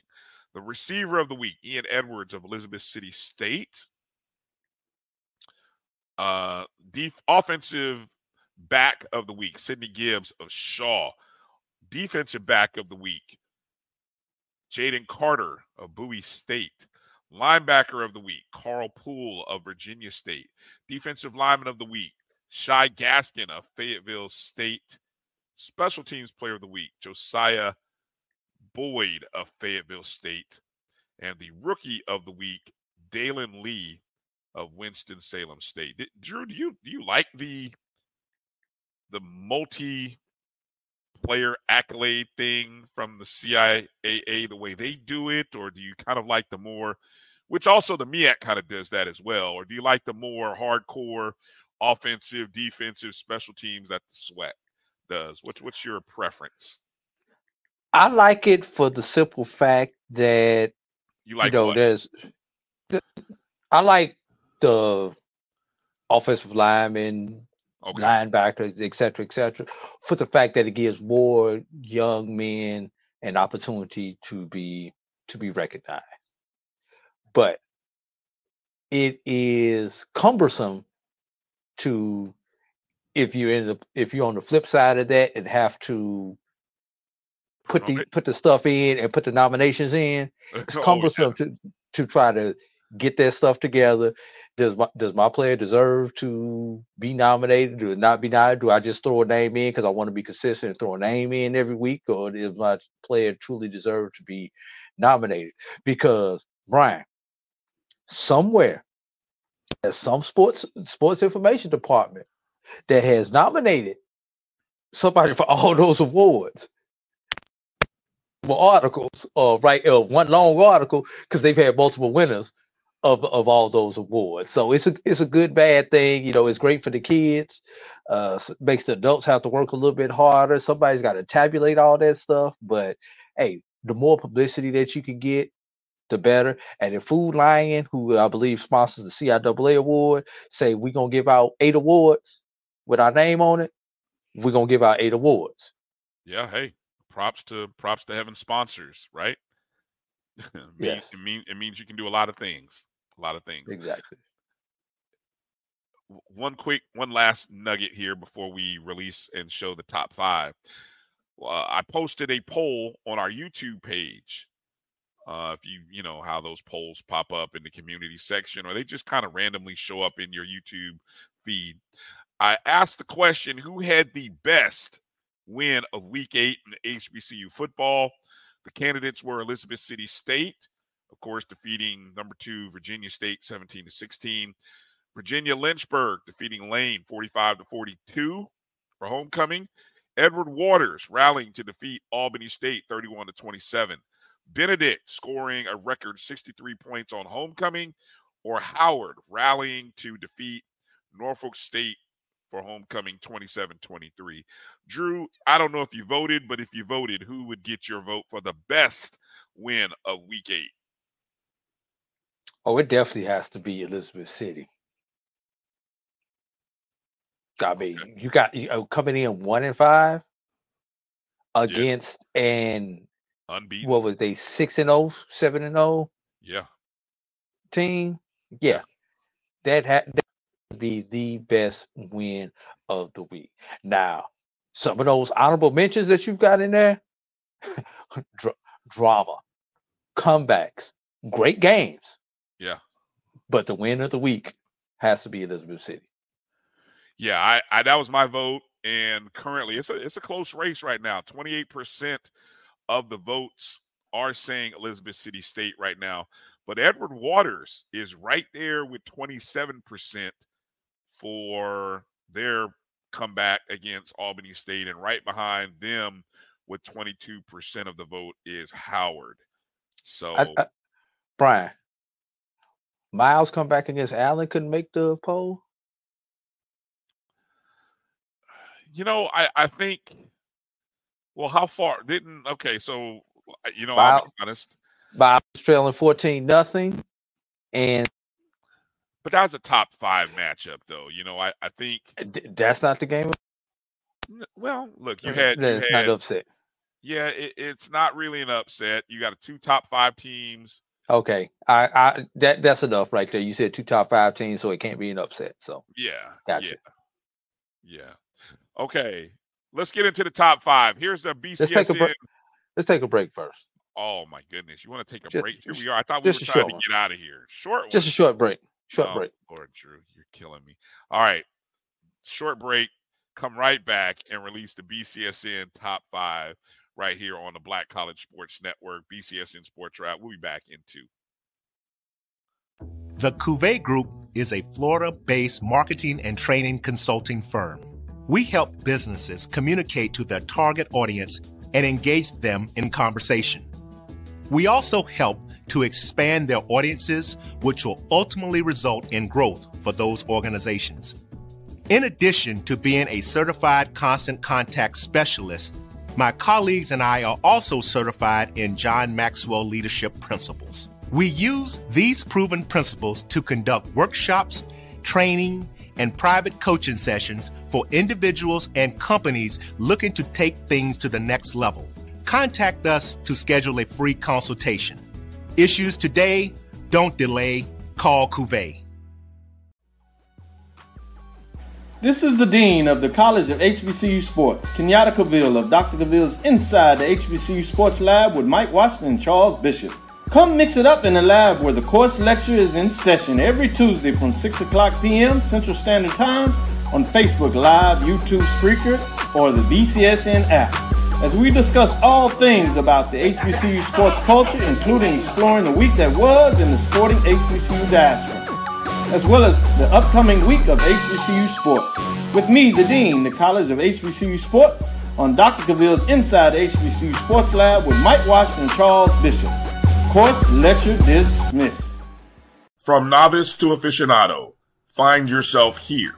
The receiver of the week, Ian Edwards of Elizabeth City State. Uh, def- offensive back of the week, Sidney Gibbs of Shaw. Defensive back of the week, Jaden Carter of Bowie State. Linebacker of the week, Carl Poole of Virginia State. Defensive lineman of the week, Shy Gaskin of Fayetteville State. Special teams player of the week, Josiah Boyd of Fayetteville State. And the rookie of the week, Dalen Lee of Winston Salem State. Drew, do you do you like the the multi player accolade thing from the CIAA the way they do it, or do you kind of like the more, which also the MEAC kind of does that as well, or do you like the more hardcore offensive, defensive, special teams that the SWAC does? What's what's your preference? I like it for the simple fact that you like you know what? there's I like the offensive linemen, Okay. linebackers, et cetera, et cetera, for the fact that it gives more young men an opportunity to be to be recognized. But it is cumbersome to if you're in the if you're on the flip side of that and have to put the put the stuff in and put the nominations in it's Oh, yeah. cumbersome to to try to get that stuff together. Does my does my player deserve to be nominated? It not be nominated? Do I just throw a name in because I want to be consistent and throw a name in every week, or does my player truly deserve to be nominated? Because Bryan, somewhere, there's some sports sports information department that has nominated somebody for all those awards articles, uh, right? Uh, one long article because they've had multiple winners of of all those awards. So it's a it's a good bad thing. You know, it's great for the kids. Uh, makes the adults have to work a little bit harder. Somebody's got to tabulate all that stuff. But hey, the more publicity that you can get, the better. And if Food Lion, who I believe sponsors the CIAA award, say we're gonna give out eight awards with our name on it, we're gonna give out eight awards. Yeah, hey, props to props to having sponsors, right? it, means, Yes. it means it means you can do a lot of things. A lot of things. Exactly. one quick one last nugget here before we release and show the top five uh, i posted a poll on our youtube page uh, if you you know how those polls pop up in the community section or they just kind of randomly show up in your youtube feed i asked the question who had the best win of week eight in hbcu football the candidates were elizabeth city state of course defeating number two virginia state 17 to 16 Virginia Lynchburg defeating Lane 45 to 42 for homecoming. Edward Waters rallying to defeat Albany State 31 to 27. Benedict scoring a record 63 points on homecoming, or Howard rallying to defeat Norfolk State for homecoming 27 23. Drew, I don't know if you voted, but if you voted, who would get your vote for the best win of week eight? Oh, it definitely has to be Elizabeth City. I mean, you got you know, coming in one and five against and Unbeaten. what was they six and oh, seven and oh yeah. team? Yeah, that had that would be the best win of the week. Now, some of those honorable mentions that you've got in there, dra- drama, comebacks, great games. Yeah. But the win of the week has to be Elizabeth City. Yeah, I, I that was my vote, and currently it's a it's a close race right now. Twenty eight percent of the votes are saying Elizabeth City State right now, but Edward Waters is right there with twenty seven percent for their comeback against Albany State, and right behind them with twenty two percent of the vote is Howard. So I, I, Bryan, Miles come back against Allen couldn't make the poll. you know, I I think. Well, how far didn't? Okay, so uh, you know, Wow. I'll be honest. Miles trailing fourteen nothing, and But that was a top five matchup, though. You know, I, I think. Uh, th- that's not the game. Well, look, you had, you That's had not upset. yeah, it, it's not really an upset. You got a two top five teams. Okay, I, I that that's enough right there. You said two top five teams, so it can't be an upset. So Yeah, Gotcha. yeah, yeah. Okay, let's get into the top five. Here's the take a BCSN. break. let's take a break first. Oh my goodness, you want to take a Just- break? Here we are. I thought we were trying to one. get out of here. Short Just a short break. Short Oh, break. Lord Drew, you're killing me. All right. Short break. Come right back and release the BCSN top five right here on the Black College Sports Network, BCSN Sports Wrap. We'll be back in two. The Cuvée Group is a Florida based marketing and training consulting firm. We help businesses communicate to their target audience and engage them in conversation. We also help to expand their audiences, which will ultimately result in growth for those organizations. In addition to being a certified constant contact specialist, my colleagues and I are also certified in John Maxwell Leadership Principles. We use these proven principles to conduct workshops, training, and private coaching sessions for individuals and companies looking to take things to the next level. Contact us to schedule a free consultation. Issues today, don't delay, call Cuvée. This is the Dean of the College of HBCU Sports, Kenyatta Cavill of Dr. Cavill's Inside the HBCU Sports Lab with Mike Washington and Charles Bishop. Come mix it up in the lab where the course lecture is in session every Tuesday from 6 o'clock p.m. Central Standard Time on Facebook Live, YouTube Spreaker, or the BCSN app. As we discuss all things about the HBCU sports culture, including exploring the week that was in the sporting HBCU diaspora as well as the upcoming week of HBCU Sports. With me, the Dean, the College of HBCU Sports, on Dr. Cavill's Inside HBCU Sports Lab with Mike Washington and Charles Bishop. Course lecture dismissed. From novice to aficionado, find yourself here.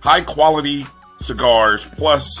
High quality cigars plus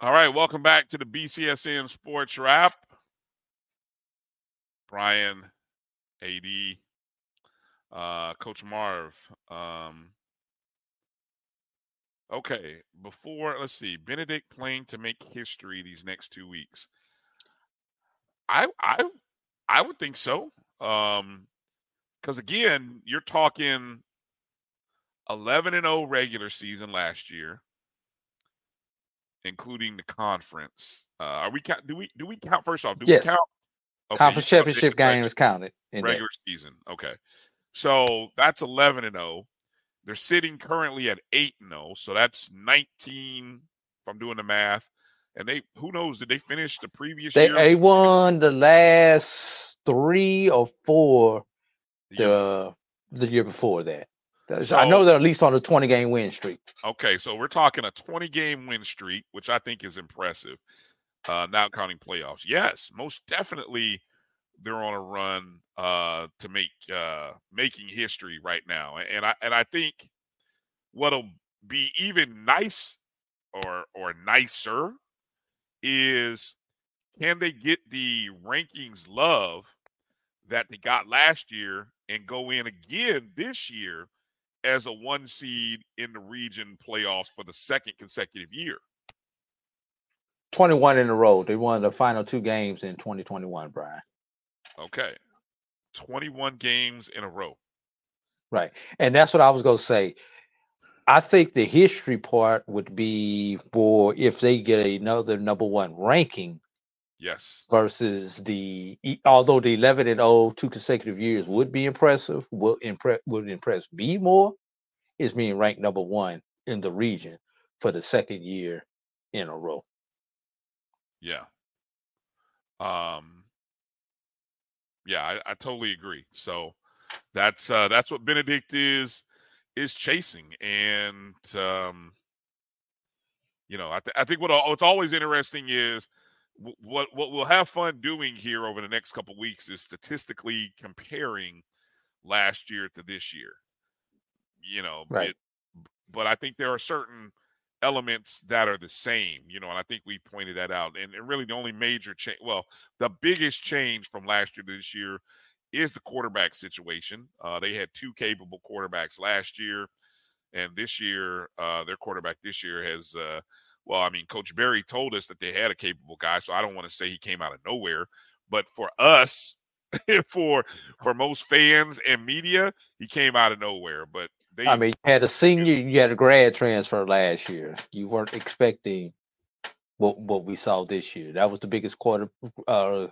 All right, welcome back to the BCSN Sports Wrap. Bryan, AD, uh, Coach Marv. Um, okay, before let's see, Benedict playing to make history these next two weeks. I I I would think so. Um, because again, you're talking 11 and 0 regular season last year including the conference. Uh, are we count? Do we do we count first off? Do Yes. we count? Okay, Conference championship game is counted. In that. regular season. Okay, so that's eleven and zero. They're sitting currently at eight and zero, so that's nineteen. If I'm doing the math, and they who knows? Did they finish the previous They, year? they won the last three or four The year the the year before that. That's- I know they're at least on a 20 game win streak. Okay, so we're talking a 20 game win streak, which I think is impressive. Uh, not counting playoffs. Yes, most definitely they're on a run uh to make uh making history right now. And I and I think what'll be even nice or or nicer is can they get the rankings love that they got last year and go in again this year as a one seed in the region playoffs for the second consecutive year. 21 in a row. They won the final two games in 2021, Bryan. Okay. 21 games in a row. Right. And that's what I was going to say. I think the history part would be for if they get another number one ranking Yes. versus the, although the 11 and 0 two consecutive years would be impressive, would impress, would impress me more, is being ranked number one in the region for the second year in a row. Yeah. Um yeah, I, I totally agree. So that's uh that's what Benedict is is chasing. And um you know, I, th- I think what what's always interesting is what what we'll have fun doing here over the next couple weeks is statistically comparing last year to this year. You know, Right. it, but I think there are certain elements that are the same, you know, and I think we pointed that out. And, and really, the only major change, well, the biggest change from last year to this year is the quarterback situation. Uh, they had two capable quarterbacks last year, and this year, uh, their quarterback this year has, uh, well, I mean, Coach Berry told us that they had a capable guy, so I don't want to say he came out of nowhere, but for us, for for most fans and media, he came out of nowhere. But they, I mean, you had a senior, you had a grad transfer last year. You weren't expecting what what we saw this year. That was the biggest quarter. Uh,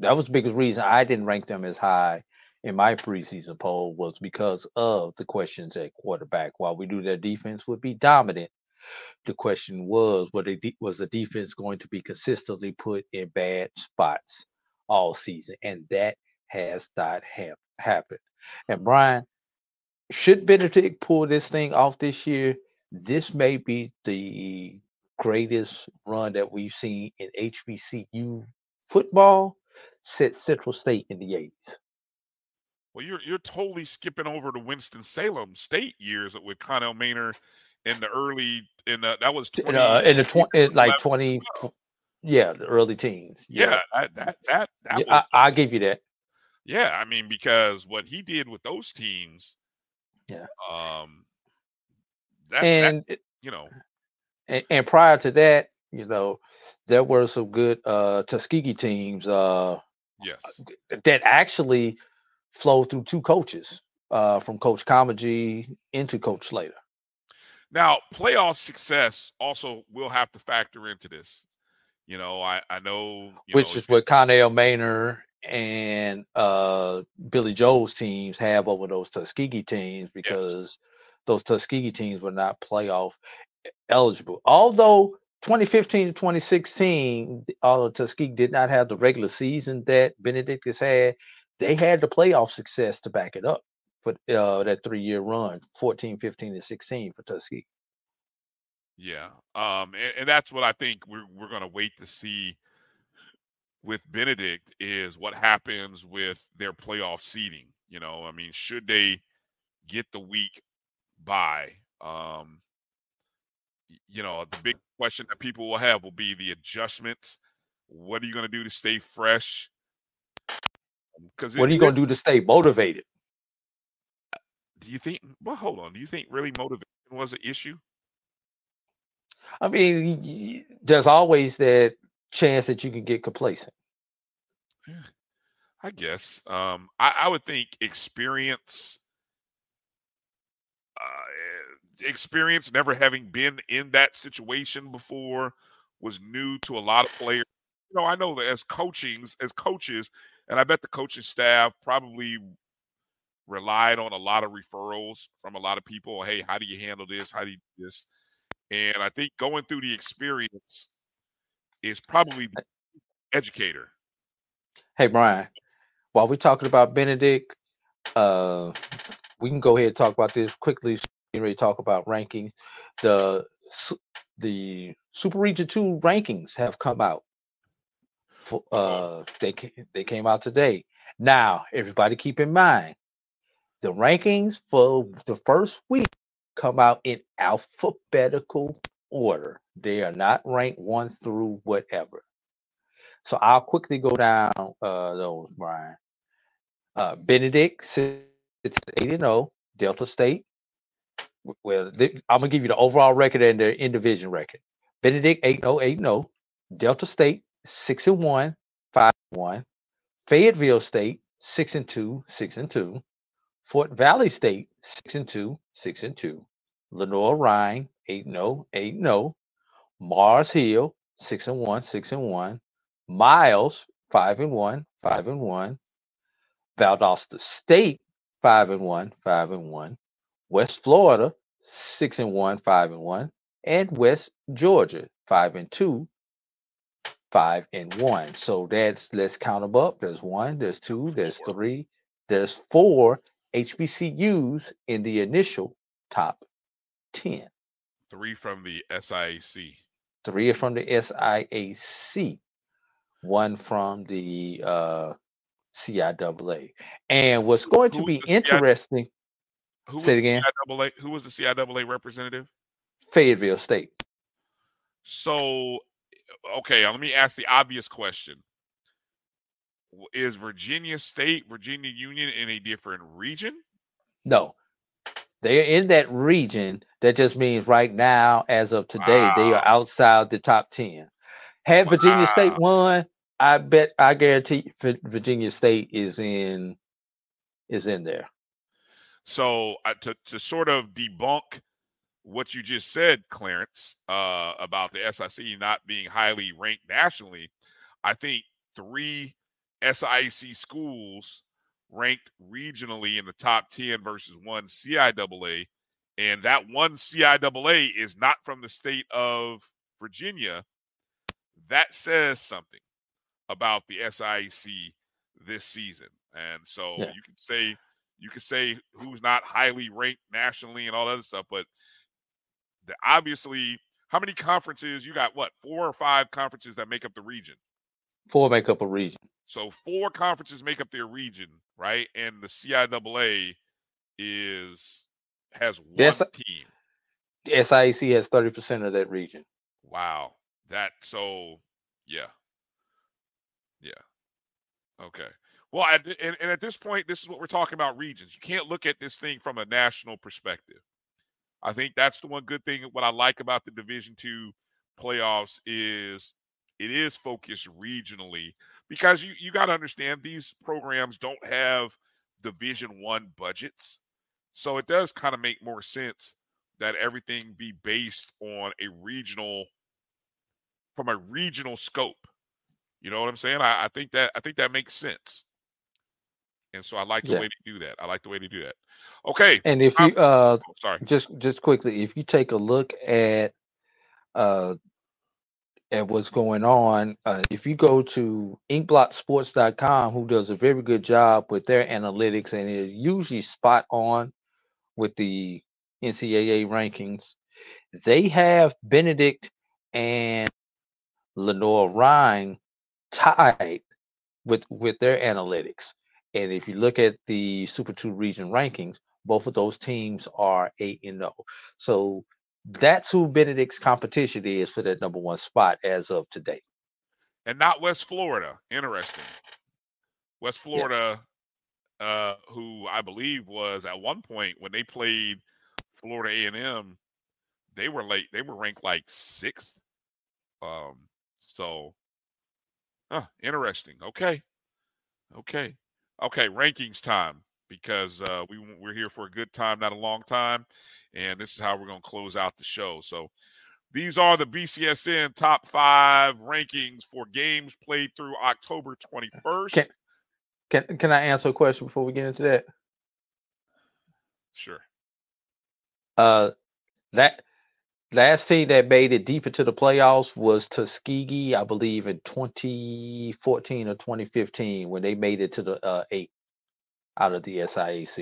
that was the biggest reason I didn't rank them as high in my preseason poll was because of the questions at quarterback. While we knew their defense would be dominant, the question was: what was the defense going to be consistently put in bad spots all season? And that has not hap- happened. And Bryan, should Benedict pull this thing off this year, this may be the greatest run that we've seen in HBCU football since Central State in the 80s. Well, you're you're totally skipping over to Winston Salem State years with Connell Maynor in the early in the that was 20, Uh, in the tw- in like 20, yeah, the early teens. yeah, that that that, that Yeah, was I, I'll give you that. yeah. I mean, because what he did with those teams, Yeah. um, that, that And you know, and, and prior to that, you know, there were some good uh Tuskegee teams uh yes, that actually flowed through two coaches, uh from Coach Comegy into Coach Slater. Now, playoff success also will have to factor into this. You know, I I know which know, is what Connell Maynor and uh, Billy Joe's teams have over those Tuskegee teams because yes. those Tuskegee teams were not playoff eligible. Although 2015 to 2016, although Tuskegee did not have the regular season that Benedict has had, they had the playoff success to back it up for uh, that three year run 14, 15, and 16 for Tuskegee. Yeah. Um, and, and that's what I think we're, we're going to wait to see with Benedict is what happens with their playoff seeding. You know, I mean, should they get the week by? Um, you know, the big question that people will have will be the adjustments. What are you going to do to stay fresh? Because what are you going to do to stay motivated? Do you think? Well, hold on. Do you think really motivation was an issue? I mean, there's always that chance that you can get complacent. Yeah, I guess. Um, I, I would think experience, uh, experience, never having been in that situation before, was new to a lot of players. You know, I know that as coachings, as coaches, and I bet the coaching staff probably relied on a lot of referrals from a lot of people. Hey, how do you handle this? How do you do this? And I think going through the experience is probably the educator. Hey, Bryan, while we're talking about Benedict, uh, we can go ahead and talk about this quickly. We're ready to talk about ranking. The the Super Region Two rankings have come out. Uh, they they came out today. Now, everybody, keep in mind the rankings for the first week come out in alphabetical order. They are not ranked one through whatever. So I'll quickly go down uh, those, Bryan. Uh, Benedict sits at 8 and 0, Delta State. Well, I'm going to give you the overall record and the in division record. Benedict 8 0, 8 0. Delta State 6 and 1, 5 1, Fayetteville State 6 and 2, 6 and 2. Fort Valley State, 6 and 2, 6 and 2. Lenoir-Rhyne, 8 0, 8 0. Mars Hill, 6 and 1, 6 and 1. Miles, 5 and 1, 5 and 1. Valdosta State, 5 and 1, 5 and 1. West Florida, 6 and 1, 5 and 1. And West Georgia, 5 and 2, 5 and 1. So that's let's count them up. There's one, there's two, there's three, there's four, HBCUs in the initial top 10. Three from the SIAC. Three from the SIAC. One from the uh, CIAA. And what's going who to be interesting. CI- who say it again. CIAA, who was the CIAA representative? Fayetteville State. So, okay, let me ask the obvious question is Virginia State, Virginia Union in a different region? No. They're in that region. That just means right now, as of today, wow. they are outside the top 10. Had wow. Virginia State won, I bet I guarantee Virginia State is in is in there. So uh, to to sort of debunk what you just said, Clarence, uh, about the SIC not being highly ranked nationally, I think three SIAC schools ranked regionally in the top 10 versus one CIAA. And that one CIAA is not from the state of Virginia. That says something about the SIC this season. And so yeah. you can say you can say who's not highly ranked nationally and all that other stuff, but the, obviously, how many conferences you got? What four or five conferences that make up the region? Four make up a region. So four conferences make up their region, right? And the CIAA is has one yes, team. The SIAC has 30% of that region. Wow. That so yeah. Yeah. Okay. Well, and, and at this point, this is what we're talking about regions. You can't look at this thing from a national perspective. I think that's the one good thing. What I like about the Division Two playoffs is it is focused regionally because you, you got to understand these programs don't have division one budgets so it does kind of make more sense that everything be based on a regional from a regional scope. You know what I'm saying? I, I think that I think that makes sense. And so I like the Yeah. way to do that. I like the way to do that. Okay. And if I'm- you uh oh, sorry. just just quickly, if you take a look at uh at what's going on, uh, if you go to inkblotsports.com, who does a very good job with their analytics and is usually spot on with the NCAA rankings, they have Benedict and Lenoir-Rhyne tied with with their analytics. And if you look at the Super Two region rankings, both of those teams are eight and zero. So that's who Benedict's competition is for that number one spot as of today. and not West Florida. Interesting. West Yeah. Florida, uh, who I believe was at one point when they played Florida A and M, they were late. They were ranked like sixth. Um, so, huh, interesting. Okay, okay, okay. Rankings time because uh, we we're here for a good time, not a long time, and this is how we're going to close out the show. So. These are the BCSN top five rankings for games played through October 21st. Can can can I answer a question before we get into that? Sure. Uh, that last team that made it deep into the playoffs was Tuskegee, I believe, in 2014 or 2015 when they made it to the uh, eight out of the SIAC.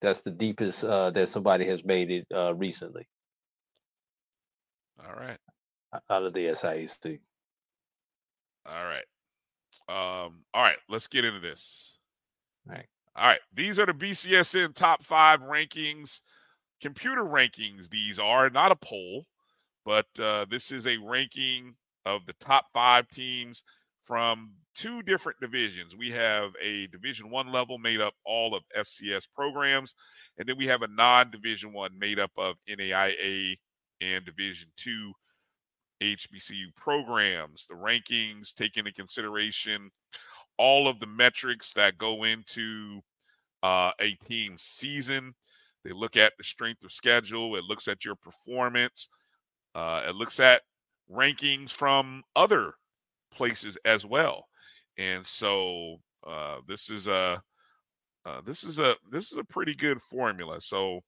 That's the deepest uh, that somebody has made it uh, recently All right. out of the SIAC. All right. Um, all right, let's get into this. All right. All right. These are the BCSN top five rankings, computer rankings. These are not a poll, but uh, this is a ranking of the top five teams from two different divisions. We have a division one level made up all of FCS programs, and then we have a non-division one made up of NAIA and division two HBCU programs. The rankings take into consideration all of the metrics that go into uh, a team's season. They look at the strength of schedule. It looks at your performance. Uh, it looks at rankings from other places as well. And so uh, this is a uh, this is a this is a pretty good formula. So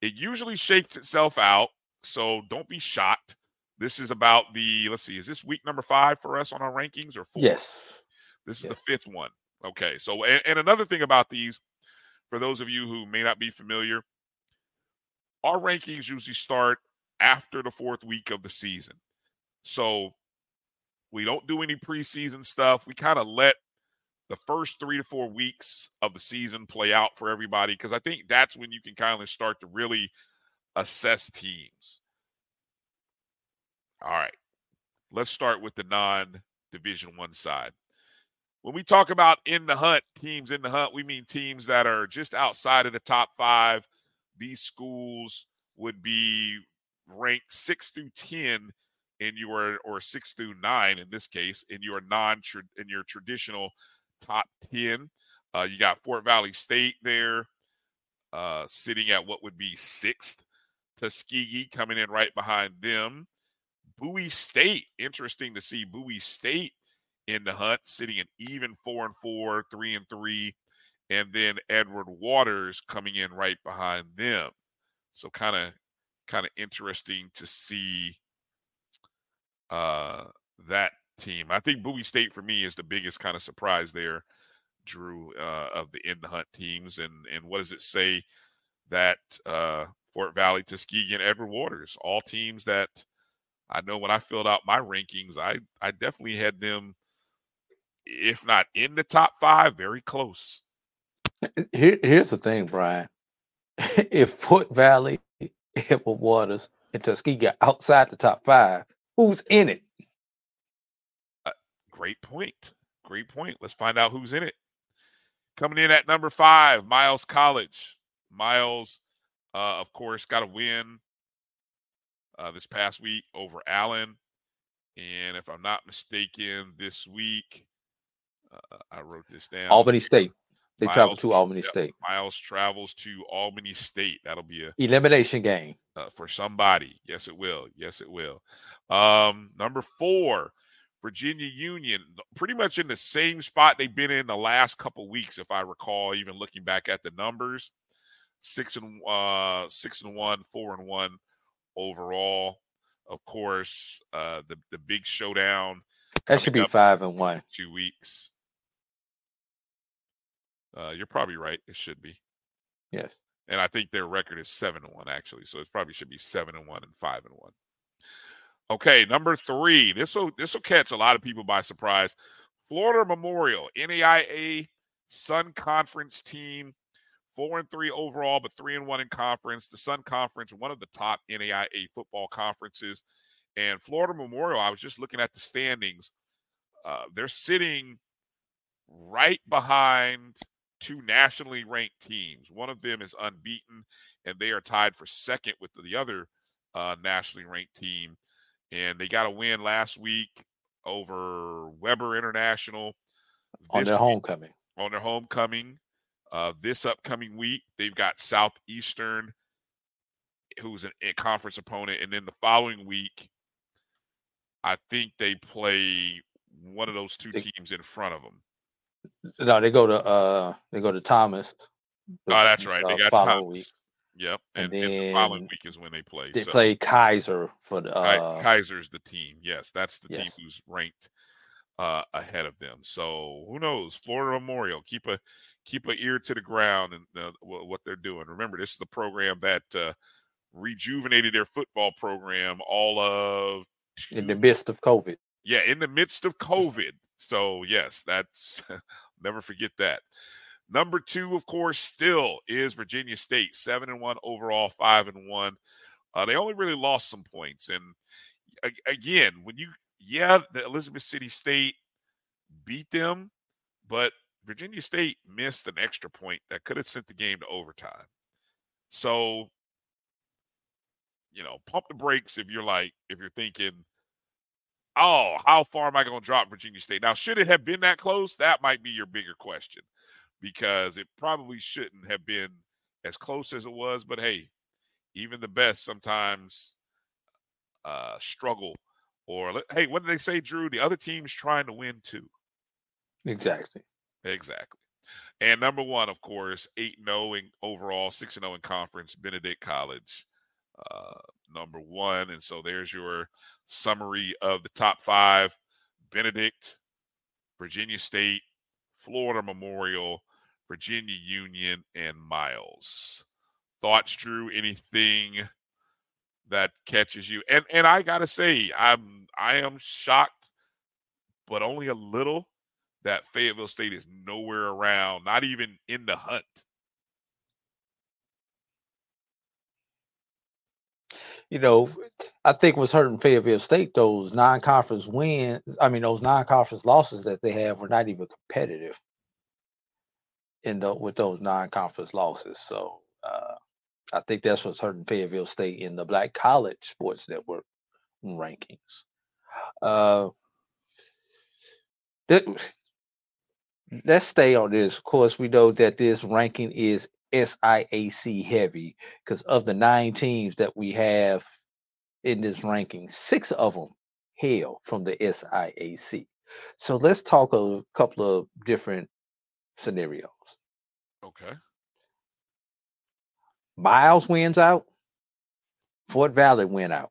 it usually shakes itself out. So don't be shocked. This is about the let's see, is this week number five for us on our rankings or four? Yes. This is Yes. the fifth one. Okay. So, and, and another thing about these, for those of you who may not be familiar, our rankings usually start after the fourth week of the season. So we don't do any preseason stuff. We kind of let the first three to four weeks of the season play out for everybody because I think that's when you can kind of start to really assess teams. All right. Let's start with the non division one side. When we talk about in the hunt, teams in the hunt, we mean teams that are just outside of the top five. These schools would be ranked six through 10 in your, or six through nine in this case, in your non, in your traditional top 10. Uh, you got Fort Valley State there, uh, sitting at what would be sixth. Tuskegee coming in right behind them. Bowie State, interesting to see Bowie State in the hunt, sitting at even four and four, three and three, and then Edward Waters coming in right behind them. So kind of kind of interesting to see uh that team. I think Bowie State for me is the biggest kind of surprise there, Drew, uh, of the in the hunt teams. And and what does it say that uh Fort Valley, Tuskegee, and Edward Waters, all teams that I know when I filled out my rankings, I I definitely had them, if not in the top five, very close. Here, here's the thing, Bryan. if Fort Valley, Edward Waters, and Tuskegee outside the top five, who's in it? Great point. Great point. Let's find out who's in it. Coming in at number five, Miles College. Miles, uh, of course, got a win uh, this past week over Allen. And if I'm not mistaken, this week, uh, I wrote this down. Albany State. They travel to Albany State. Miles travels to Albany State. That'll be a Elimination game. uh, for somebody. Yes, it will. Yes, it will. Um, number four, Virginia Union, pretty much in the same spot they've been in the last couple weeks, if I recall. Even looking back at the numbers, six and uh, six and one, four and one overall. Of course, uh, the the big showdown That should be five and one. two weeks. Uh, you're probably right. It should be Yes. and I think their record is seven and one actually. So it probably should be seven and one and five and one. Okay, number three. This will this will catch a lot of people by surprise. Florida Memorial NAIA Sun Conference team, four and three overall, but three and one in conference. The Sun Conference, one of the top NAIA football conferences, and Florida Memorial. I was just looking at the standings. Uh, they're sitting right behind two nationally ranked teams. One of them is unbeaten, and they are tied for second with the other uh, nationally ranked team. And they got a win last week over Webber International On their week- homecoming. on their homecoming. Uh, this upcoming week, they've got Southeastern, who's an, a conference opponent, and then the following week, I think they play one of those two They- teams in front of them. No, they go to uh they go to Thomas. Oh, that's right. They uh, got Thomas. week. Yep, And and, and the following week is when they play. They so play Keiser for the uh Keiser's the team. Yes, that's the yes. team who's ranked uh, ahead of them. So who knows? Florida Memorial. Keep a keep an ear to the ground and uh, what they're doing. Remember, this is the program that uh, rejuvenated their football program all of in the midst of COVID. yeah, in the midst of COVID. So yes, that's never forget that. Number two, of course, still is Virginia State, seven and one overall, five and one. Uh, they only really lost some points, and a- again, when you yeah, the Elizabeth City State beat them, but Virginia State missed an extra point that could have sent the game to overtime. So, you know, pump the brakes if you're like if you're thinking oh, how far am I going to drop Virginia State? Now, should it have been that close? That might be your bigger question because it probably shouldn't have been as close as it was. But hey, even the best sometimes uh, struggle. Or, hey, what did they say, Drew? The other team's trying to win too. Exactly. Exactly. And number one, of course, 8 0 in overall, 6 0 in conference, Benedict College, uh, number one. And so there's your summary of the top five Benedict, Virginia State, Florida Memorial, Virginia Union, and Miles. Thoughts, Drew? Anything that catches you? And and I gotta say, I'm I am shocked, but only a little that Fayetteville State is nowhere around, not even in the hunt. You know, I think what's hurting Fayetteville State, those non-conference wins, I mean those non-conference losses that they have were not even competitive in the with those non-conference losses. So uh I think that's what's hurting Fayetteville State in the Black College Sports Network rankings. Uh, that- let's stay on this. Of course, we know that this ranking is SIAC heavy because of the nine teams that we have in this ranking, six of them hail from the SIAC. So let's talk a couple of different scenarios. Okay. Miles wins out, Fort Valley win out.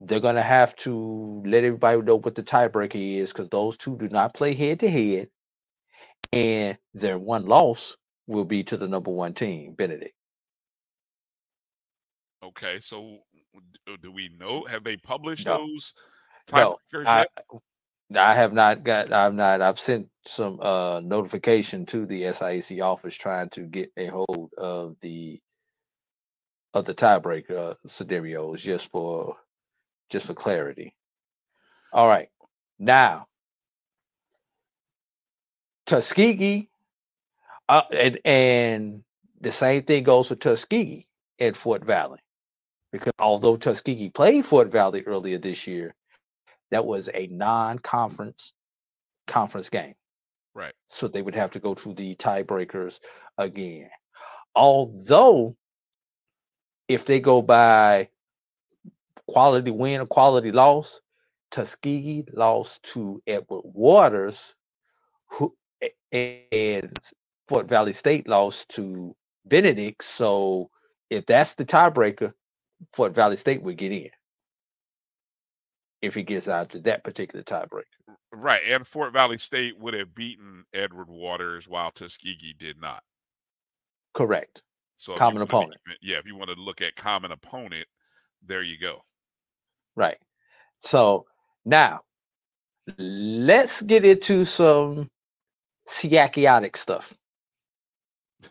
They're gonna have to let everybody know what the tiebreaker is because those two do not play head to head, and their one loss will be to the number one team, Benedict. Okay. So do we know? Have they published No. those No, tiebreakers I, yet? I have not got. I've not. I've sent some uh notification to the SIAC office trying to get a hold of the of the tiebreaker uh, scenarios just for just for clarity. All right, now Tuskegee, uh, and and the same thing goes for Tuskegee at Fort Valley, because although Tuskegee played Fort Valley earlier this year, that was a non-conference conference game. Right. So they would have to go to the tiebreakers again. Although, if they go by quality win or quality loss, Tuskegee lost to Edward Waters, who and Fort Valley State lost to Benedict. So if that's the tiebreaker, Fort Valley State would get in if he gets out to that particular tiebreaker. Right. And Fort Valley State would have beaten Edward Waters while Tuskegee did not. Correct. So Common opponent. yeah, if you want to look at common opponent, there you go. Right. So now let's get into some psychiatric stuff.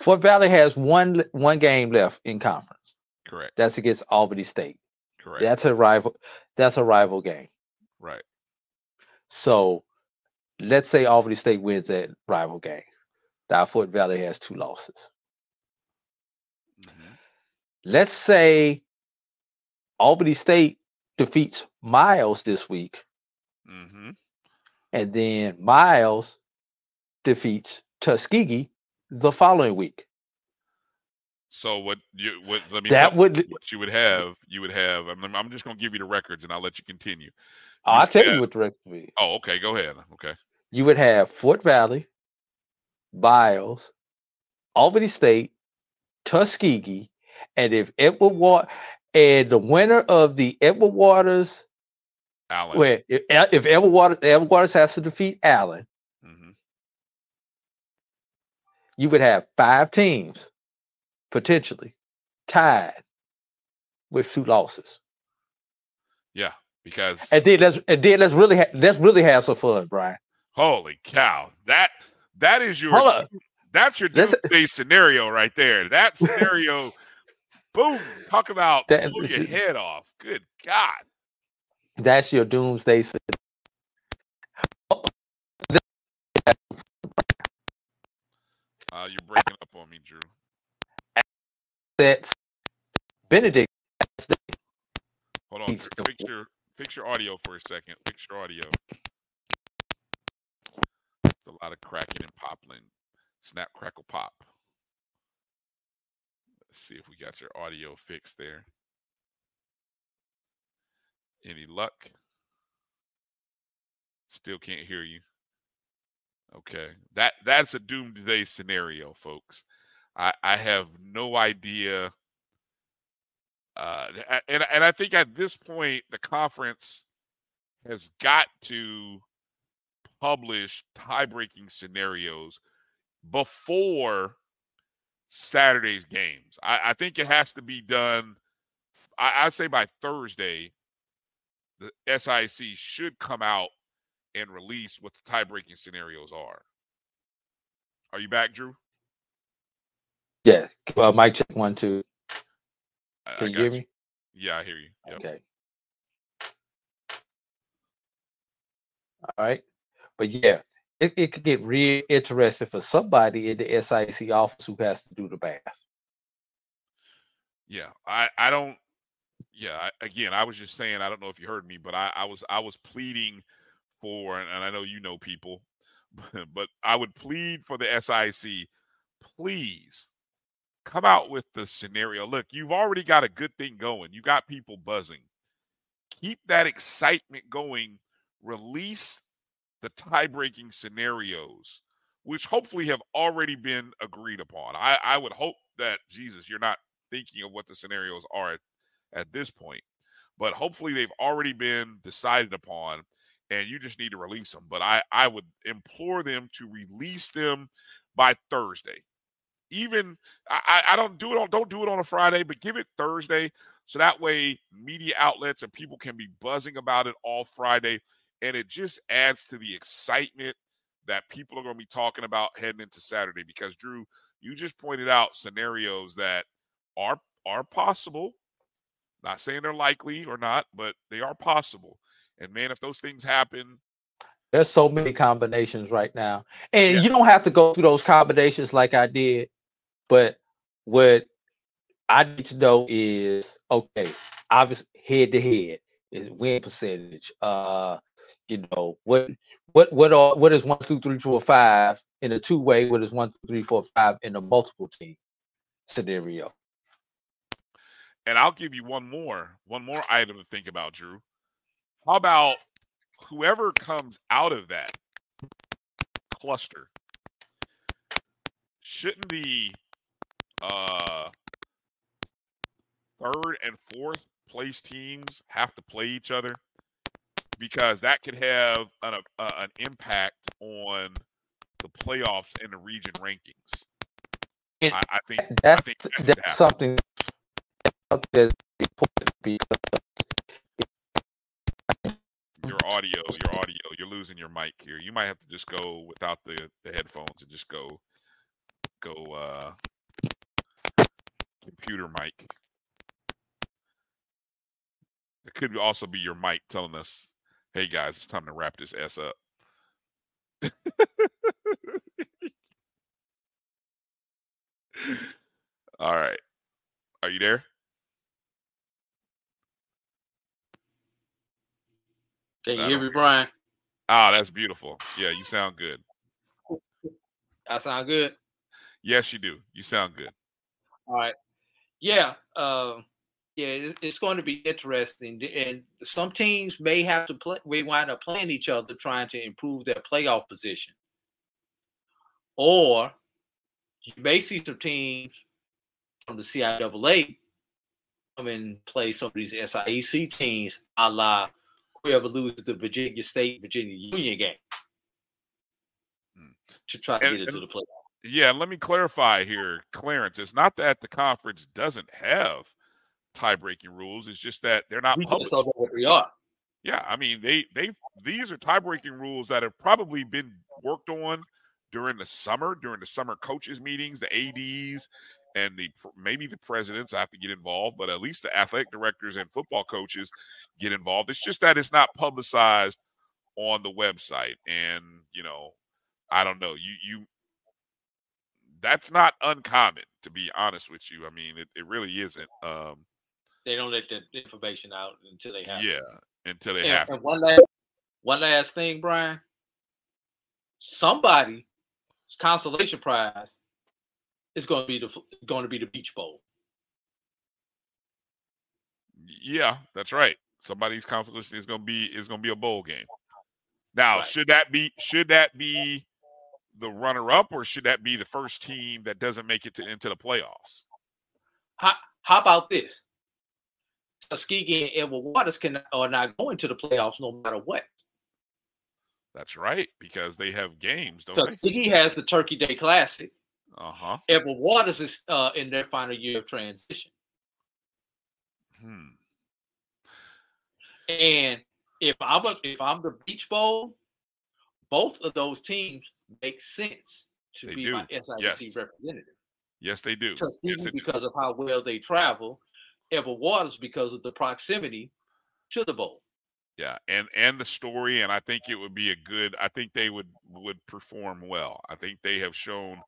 Fort Valley has one one game left in conference. Correct. That's against Albany State. Correct. That's a rival. That's a rival game. right. So let's say Albany State wins that rival game. Now Fort Valley has two losses. Mhm. Let's say Albany State defeats Miles this week, hmm and then Miles defeats Tuskegee the following week. So what you what let me That would what you would have you would have I'm, I'm just going to give you the records and I'll let you continue. I'll tell have- you what the record would be. Oh, okay, go ahead. Okay. You would have Fort Valley, Miles, Albany State, Tuskegee, and if Edward Water and the winner of the Edward Waters, Allen. where if, if Edward Waters, Edward Waters has to defeat Allen, hmm you would have five teams potentially tied with two losses. Yeah, because And then let's and then let's really ha- let's really have some fun, Bryan. holy cow. That that is your that's your doomsday scenario right there. That scenario boom, talk about That- blow your head off. Good God. That's your doomsday. scenario. Uh, you're breaking up on me, Drew. That's Benedict. Hold on. Fix your fix your audio for a second. Fix your audio. It's a lot of cracking and popping. Snap, crackle, pop. Let's see if we got your audio fixed there. Any luck? Still can't hear you. Okay. That that's a doomsday scenario, folks. I I have no idea uh, and and I think at this point the conference has got to publish tie-breaking scenarios before Saturday's games. I, I think it has to be done. I, I'd say by Thursday, the SIC should come out and release what the tie-breaking scenarios are. Are you back, Drew? Yeah. Well, mic check one, two. I- I Can you hear me? Yeah, I hear you. Yep. Okay. All right. But yeah, it, it could get real interesting for somebody in the SIC office who has to do the math. Yeah, I I don't. Yeah, I, again, I was just saying. I don't know if you heard me, but I I was I was pleading for, and, and I know you know people, but I would plead for the SIC. Please come out with the scenario. Look, you've already got a good thing going. You got people buzzing. Keep that excitement going. Release the tie-breaking scenarios, which hopefully have already been agreed upon. I I would hope that Jesus, you're not thinking of what the scenarios are at, at this point. But hopefully they've already been decided upon and you just need to release them. But I, I would implore them to release them by Thursday. Even I, I don't do it on don't do it on a Friday, but give it Thursday so that way media outlets and people can be buzzing about it all Friday. And it just adds to the excitement that people are going to be talking about heading into Saturday. Because Drew, you just pointed out scenarios that are are possible. Not saying they're likely or not, but they are possible. And man, if those things happen, There's so many combinations right now. And Yeah. you don't have to go through those combinations like I did. But what I need to know is okay, obviously head to head is win percentage, uh, You know what what what are what is one two three four five in a two way? What is one two three four five in a multiple team scenario? And I'll give you one more, one more item to think about, Drew. How about whoever comes out of that cluster? Shouldn't the uh, third and fourth place teams have to play each other? Because that could have an, uh, an impact on the playoffs and the region rankings. I, I think I That's think that that's something something that's important because your audio, your audio, you're losing your mic here. You might have to just go without the, the headphones and just go go uh computer mic. It could also be your mic telling us, hey guys, it's time to wrap this S up. All right. Are you there? Can you hear me, Bryan? Ah, that's beautiful. Yeah, you sound good. I sound good. Yes, you do. You sound good. All right. Yeah. Uh, yeah. It's, it's going to be interesting, and some teams may have to play. We wind up playing each other, trying to improve their playoff position, or you may see some teams from the CIAA come and play some of these SIAC teams, a la whoever loses the Virginia State Virginia Union game, Hmm. to try to get into the playoff. Yeah, let me clarify here, Clarence. It's not that the conference doesn't have tie-breaking rules. It's just that they're not We published. just don't know what they are. Yeah, I mean they they these are tie-breaking rules that have probably been worked on during the summer, during the summer coaches meetings, the ADs and the maybe the presidents have to get involved, but at least the athletic directors and football coaches get involved. It's just that it's not publicized on the website and, you know, I don't know. You you that's not uncommon to be honest with you. I mean, it, it really isn't. Um They don't let the information out until they have. it. yeah, until they And, have and one last, one last thing, Bryan. Somebody's consolation prize is going to be the going to be the Beach Bowl. Yeah, that's right. Somebody's consolation is going to be is going to be a bowl game. Now, Right. should that be should that be the runner up or should that be the first team that doesn't make it to into the playoffs? How, how about this? Tuskegee and Edward Waters can are not going to the playoffs no matter what. That's right because they have games, don't they? Tuskegee has the Turkey Day Classic. Uh huh. Edward Waters is uh, in their final year of transition. Hmm. And if I'm a, if I'm the Beach Bowl, both of those teams make sense to They be do, my SIC yes. representative. Yes, they do. Yes, Tuskegee they do. because of how well they travel, Edward Waters because of the proximity to the bowl. Yeah, and and the story, and I think it would be a good. I think they would would perform well. I think they have shown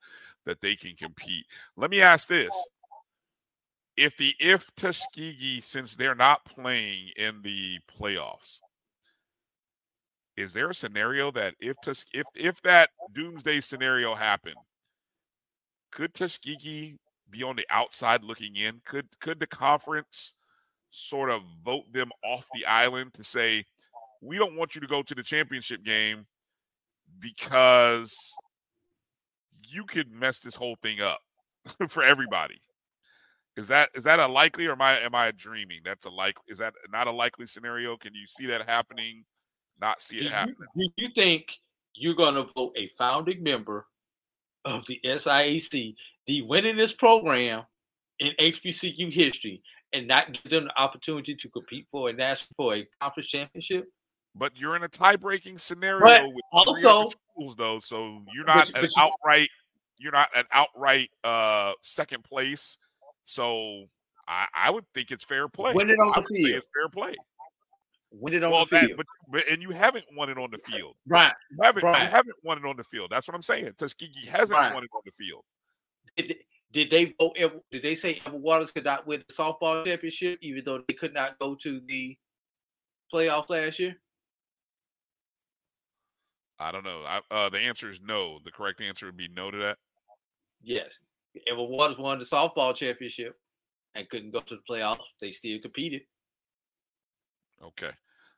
that they can compete. Let me ask this: If the if Tuskegee, since they're not playing in the playoffs, is there a scenario that if Tus if if that doomsday scenario happened, could Tuskegee be on the outside looking in? Could could the conference sort of vote them off the island to say we don't want you to go to the championship game because you could mess this whole thing up for everybody. Is that is that a likely or am I am I dreaming? That's a like is that not a likely scenario? Can you see that happening? Not see Do it you, do you think you're going to vote a founding member of the SIAC, the winningest program in HBCU history, and not give them the opportunity to compete for a national for a conference championship? But you're in a tie-breaking scenario But with also- schools, though, so you're not but an you- outright. You're not an outright uh second place. So I, I would think it's fair play. Win it on I the field. it's fair play. Win it on well, the that, field. but, but and you haven't won it on the field. Right. You haven't you haven't won it on the field. That's what I'm saying. Tuskegee hasn't Bryan. won it on the field. did, did they vote? Did they say Edward Waters could not win the softball championship, even though they could not go to the playoffs last year? I don't know. I, uh, the answer is no. The correct answer would be no to that. Yes. Edward Waters won the softball championship and couldn't go to the playoffs. They still competed. Okay.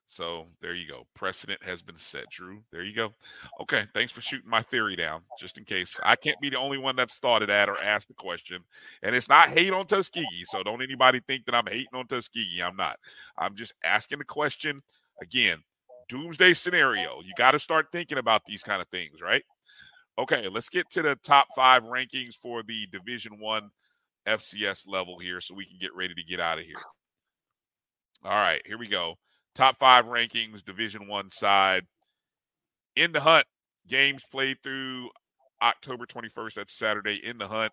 So there you go. Precedent has been set, Drew. There you go. Okay. Thanks for shooting my theory down, just in case. I can't be the only one that's thought of that or asked the question. And it's not hate on Tuskegee. So don't anybody think that I'm hating on Tuskegee. I'm not. I'm just asking the question again. Doomsday scenario. You got to start thinking about these kind of things, right? Okay, let's get to the top five rankings for the Division One FCS level here, so we can get ready to get out of here. All right, here we go. Top five rankings, Division One side. In the hunt, games played through October 21st. That's Saturday. In the hunt,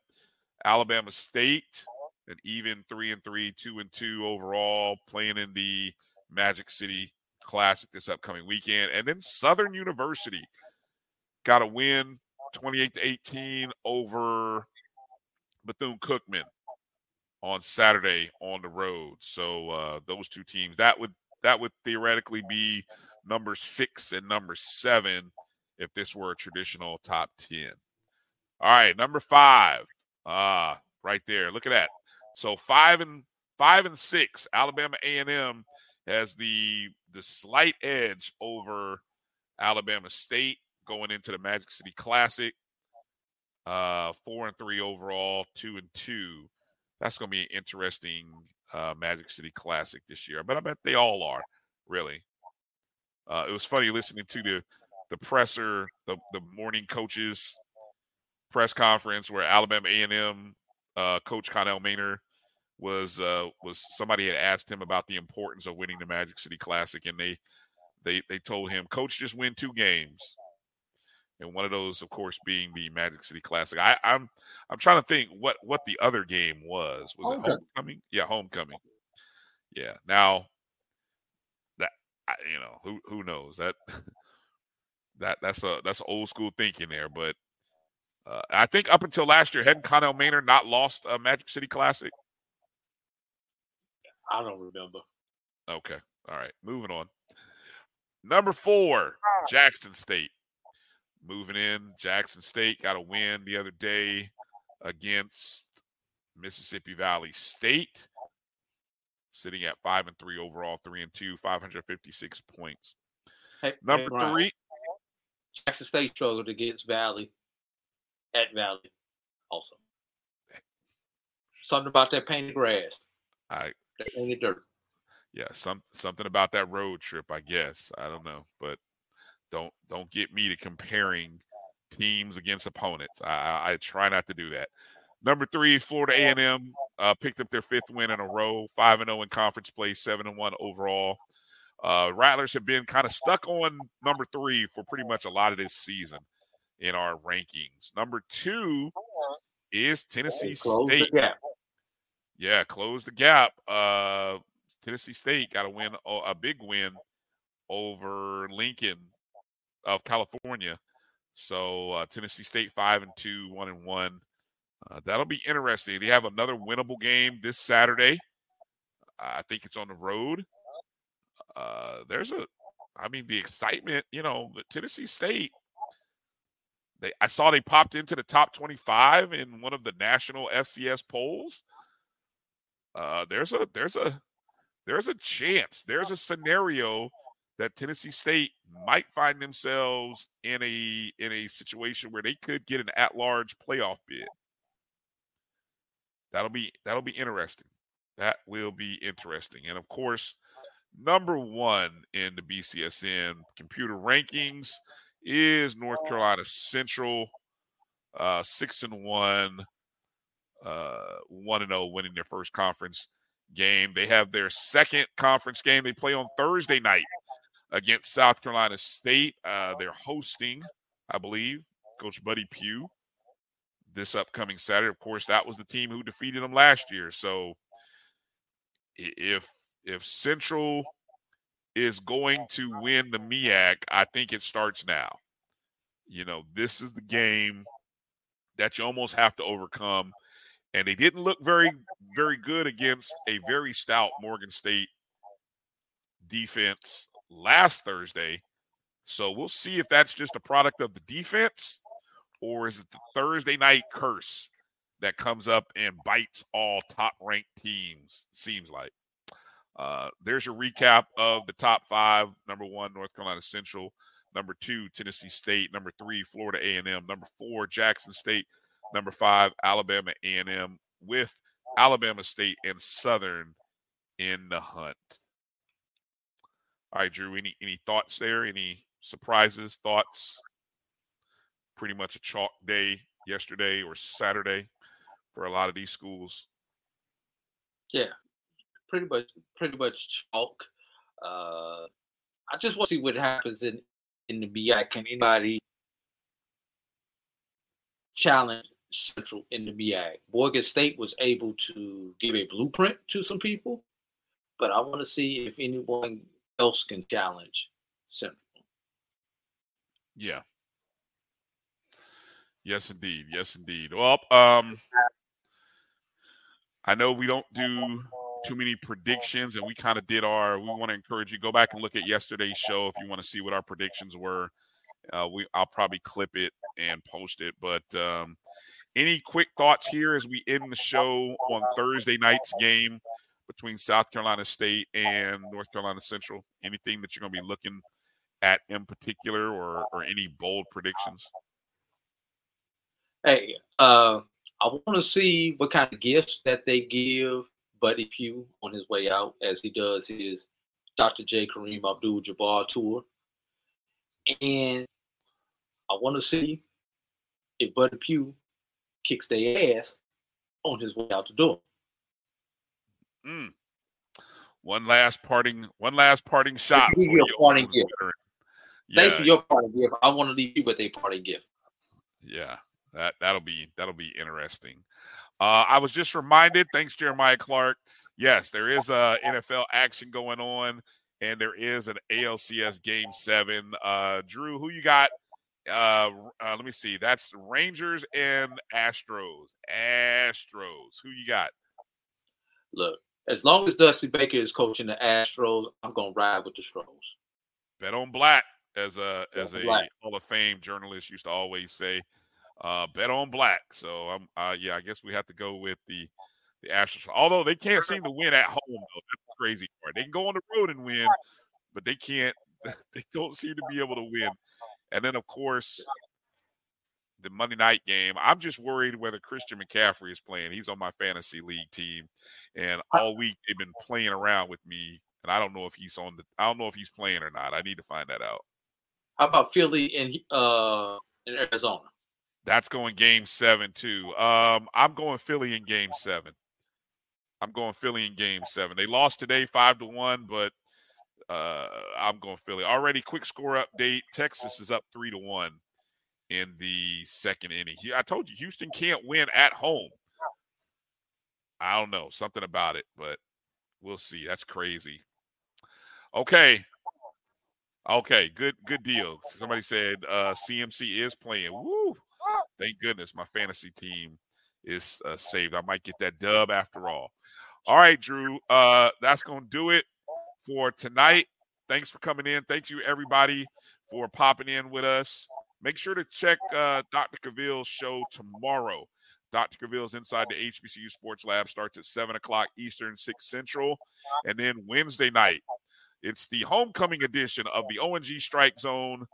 Alabama State, an even three and three, two and two overall, playing in the Magic City Classic this upcoming weekend, and then Southern University got a win 28 to 18 over Bethune Cookman on Saturday on the road. So uh, those two teams that would that would theoretically be number six and number seven if this were a traditional top 10. All right, number five. Ah, uh, right there. Look at that. So five and five and six, Alabama A&M has the the slight edge over Alabama State going into the Magic City Classic. Uh, four and three overall, two and two. That's going to be an interesting uh, Magic City Classic this year. But I bet they all are really. Uh, it was funny listening to the the presser, the the morning coaches press conference where Alabama A and M uh, coach Connell Maynor was uh, was somebody had asked him about the importance of winning the Magic City Classic, and they they they told him, "Coach, just win two games." And one of those, of course, being the Magic City Classic. I, I'm, I'm trying to think what what the other game was. Was homecoming. it homecoming? Yeah, homecoming. Yeah. Now that you know who who knows that that that's a that's old school thinking there, but uh, I think up until last year, hadn't Connell Maynor not lost a Magic City Classic? I don't remember. Okay. All right. Moving on. Number four, Jackson State moving in. Jackson State got a win the other day against Mississippi Valley State, sitting at five and three overall, three and two, 556 points. Hey, Number hey, three. Jackson State struggled against Valley at Valley also. Something about that painted grass. I that painted dirt. Yeah, some something about that road trip, I guess. I don't know. But don't don't get me to comparing teams against opponents. I, I, try not to do that. Number three, Florida A&M uh, picked up their fifth win in a row, five and zero oh in conference play, seven and one overall. Uh, Rattlers have been kind of stuck on number three for pretty much a lot of this season in our rankings. Number two is Tennessee State. Yeah, close the gap. Uh, Tennessee State got a win, a big win over Lincoln of California. So uh, Tennessee State five and two, one and one. Uh, that'll be interesting. They have another winnable game this Saturday. I think it's on the road. Uh, there's a, I mean, the excitement. You know, Tennessee State. They, I saw they popped into the top 25 in one of the national FCS polls. Uh, there's a there's a there's a chance. There's a scenario that Tennessee State might find themselves in a in a situation where they could get an at-large playoff bid. That'll be that'll be interesting. That will be interesting. And of course, number one in the BCSN computer rankings is North Carolina Central, uh, six and one, uh, one and zero, oh, winning their first conference game. They have their second conference game. They play on Thursday night against South Carolina State. Uh, they're hosting, I believe, Coach Buddy Pough this upcoming Saturday. Of course, that was the team who defeated them last year. So if if Central is going to win the MEAC, I think it starts now. You know, this is the game that you almost have to overcome. And they didn't look very, very good against a very stout Morgan State defense last Thursday. So we'll see if that's just a product of the defense or is it the Thursday night curse that comes up and bites all top ranked teams, seems like. Uh, there's your recap of the top five. Number one, North Carolina Central. Number two, Tennessee State. Number three, Florida A&M. Number four, Jackson State. Number five, Alabama A&M with Alabama State and Southern in the hunt. All right, Drew. Any any thoughts there? Any surprises? Thoughts? Pretty much a chalk day yesterday or Saturday for a lot of these schools. Yeah, pretty much pretty much chalk. Uh, I just want to see what happens in in the BI. Can anybody challenge Central in the BI? Morgan State was able to give a blueprint to some people, but I want to see if anyone else can challenge Central. Yeah. Yes, indeed. Yes, indeed. Well, um, I know we don't do too many predictions, and we kind of did our. We want to encourage you go back and look at yesterday's show if you want to see what our predictions were. Uh, we I'll probably clip it and post it. But um, any quick thoughts here as we end the show on Thursday night's game between South Carolina State and North Carolina Central? Anything that you're going to be looking at in particular, or or any bold predictions? Hey, uh, I want to see what kind of gifts that they give Buddy Pough on his way out as he does his Dr. J. Kareem Abdul Jabbar tour. And I want to see if Buddy Pough kicks their ass on his way out the door. Mm. One last parting, one last parting shot. Give you a parting gift. Yeah. Thanks for your parting gift. I want to leave you with a parting gift. Yeah, that that'll be that'll be interesting. Uh, I was just reminded, thanks Jeremiah Clark. Yes, there is a NFL action going on, and there is an ALCS Game Seven. Uh, Drew, who you got? Uh, uh, let me see. That's Rangers and Astros. Astros. Who you got? Look, as long as Dusty Baker is coaching the Astros, I'm gonna ride with the Stros. Bet on black, as a Bet as a black. Hall of Fame journalist used to always say. Uh, bet on black. So I'm uh, yeah, I guess we have to go with the the Astros. Although they can't seem to win at home though. That's the crazy part. They can go on the road and win, but they can't they don't seem to be able to win. And then of course the Monday night game. I'm just worried whether Christian McCaffrey is playing. He's on my fantasy league team, and all week they've been playing around with me, and I don't know if he's on the. I don't know if he's playing or not. I need to find that out. How about Philly in uh in Arizona? That's going game seven too. Um, I'm going Philly in game seven. I'm going Philly in game seven. They lost today five to one, but uh, I'm going Philly. Already quick score update. Texas is up three to one in the second inning. I told you Houston can't win at home. I don't know something about it, but we'll see. That's crazy. Okay. Okay, good good deal. Somebody said uh CMC is playing. Woo! Thank goodness my fantasy team is uh, saved. I might get that dub after all. All right, Drew. Uh, that's going to do it for tonight. Thanks for coming in. Thank you, everybody, for popping in with us. Make sure to check uh, Dr. Cavill's show tomorrow. Dr. Cavill's Inside the HBCU Sports Lab starts at 7 o'clock Eastern, 6 Central. And then Wednesday night, it's the homecoming edition of the ONG Strike Zone.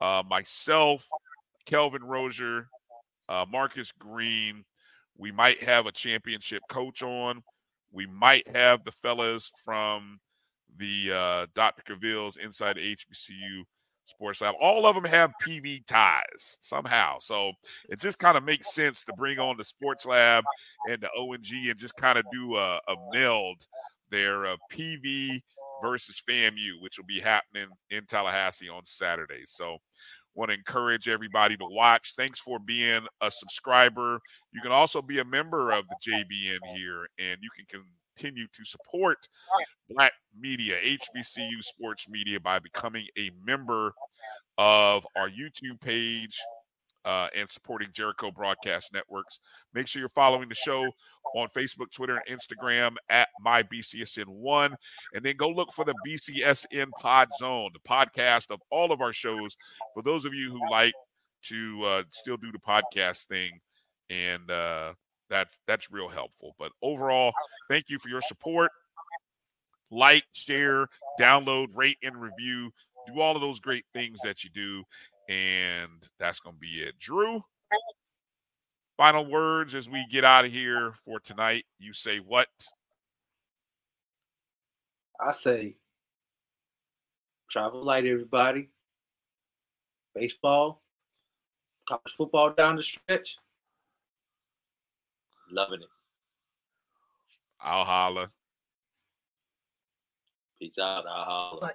Uh, myself, Kelvin Rozier, uh, Marcus Green. We might have a championship coach on. We might have the fellas from the uh, Dr. Cavill's Inside HBCU Sports Lab. All of them have PV ties somehow. So it just kind of makes sense to bring on the Sports Lab and the ONG and just kind of do a, a meld there of PV versus FAMU, which will be happening in Tallahassee on Saturday. So want to encourage everybody to watch. Thanks for being a subscriber. You can also be a member of the JBN here, and you can continue to support Black media, HBCU sports media, by becoming a member of our YouTube page uh, and supporting Jericho Broadcast Networks. Make sure you're following the show on Facebook, Twitter, and Instagram at MyBCSN1. And then go look for the BCSN Pod Zone, the podcast of all of our shows. For those of you who like to uh, still do the podcast thing, and uh, that's that's real helpful. But overall, thank you for your support. Like, share, download, rate, and review. Do all of those great things that you do. And that's going to be it. Drew, final words as we get out of here for tonight. You say what? I say travel light, everybody. Baseball, college football down the stretch. Loving it. I'll holla. Peace out. I'll holla.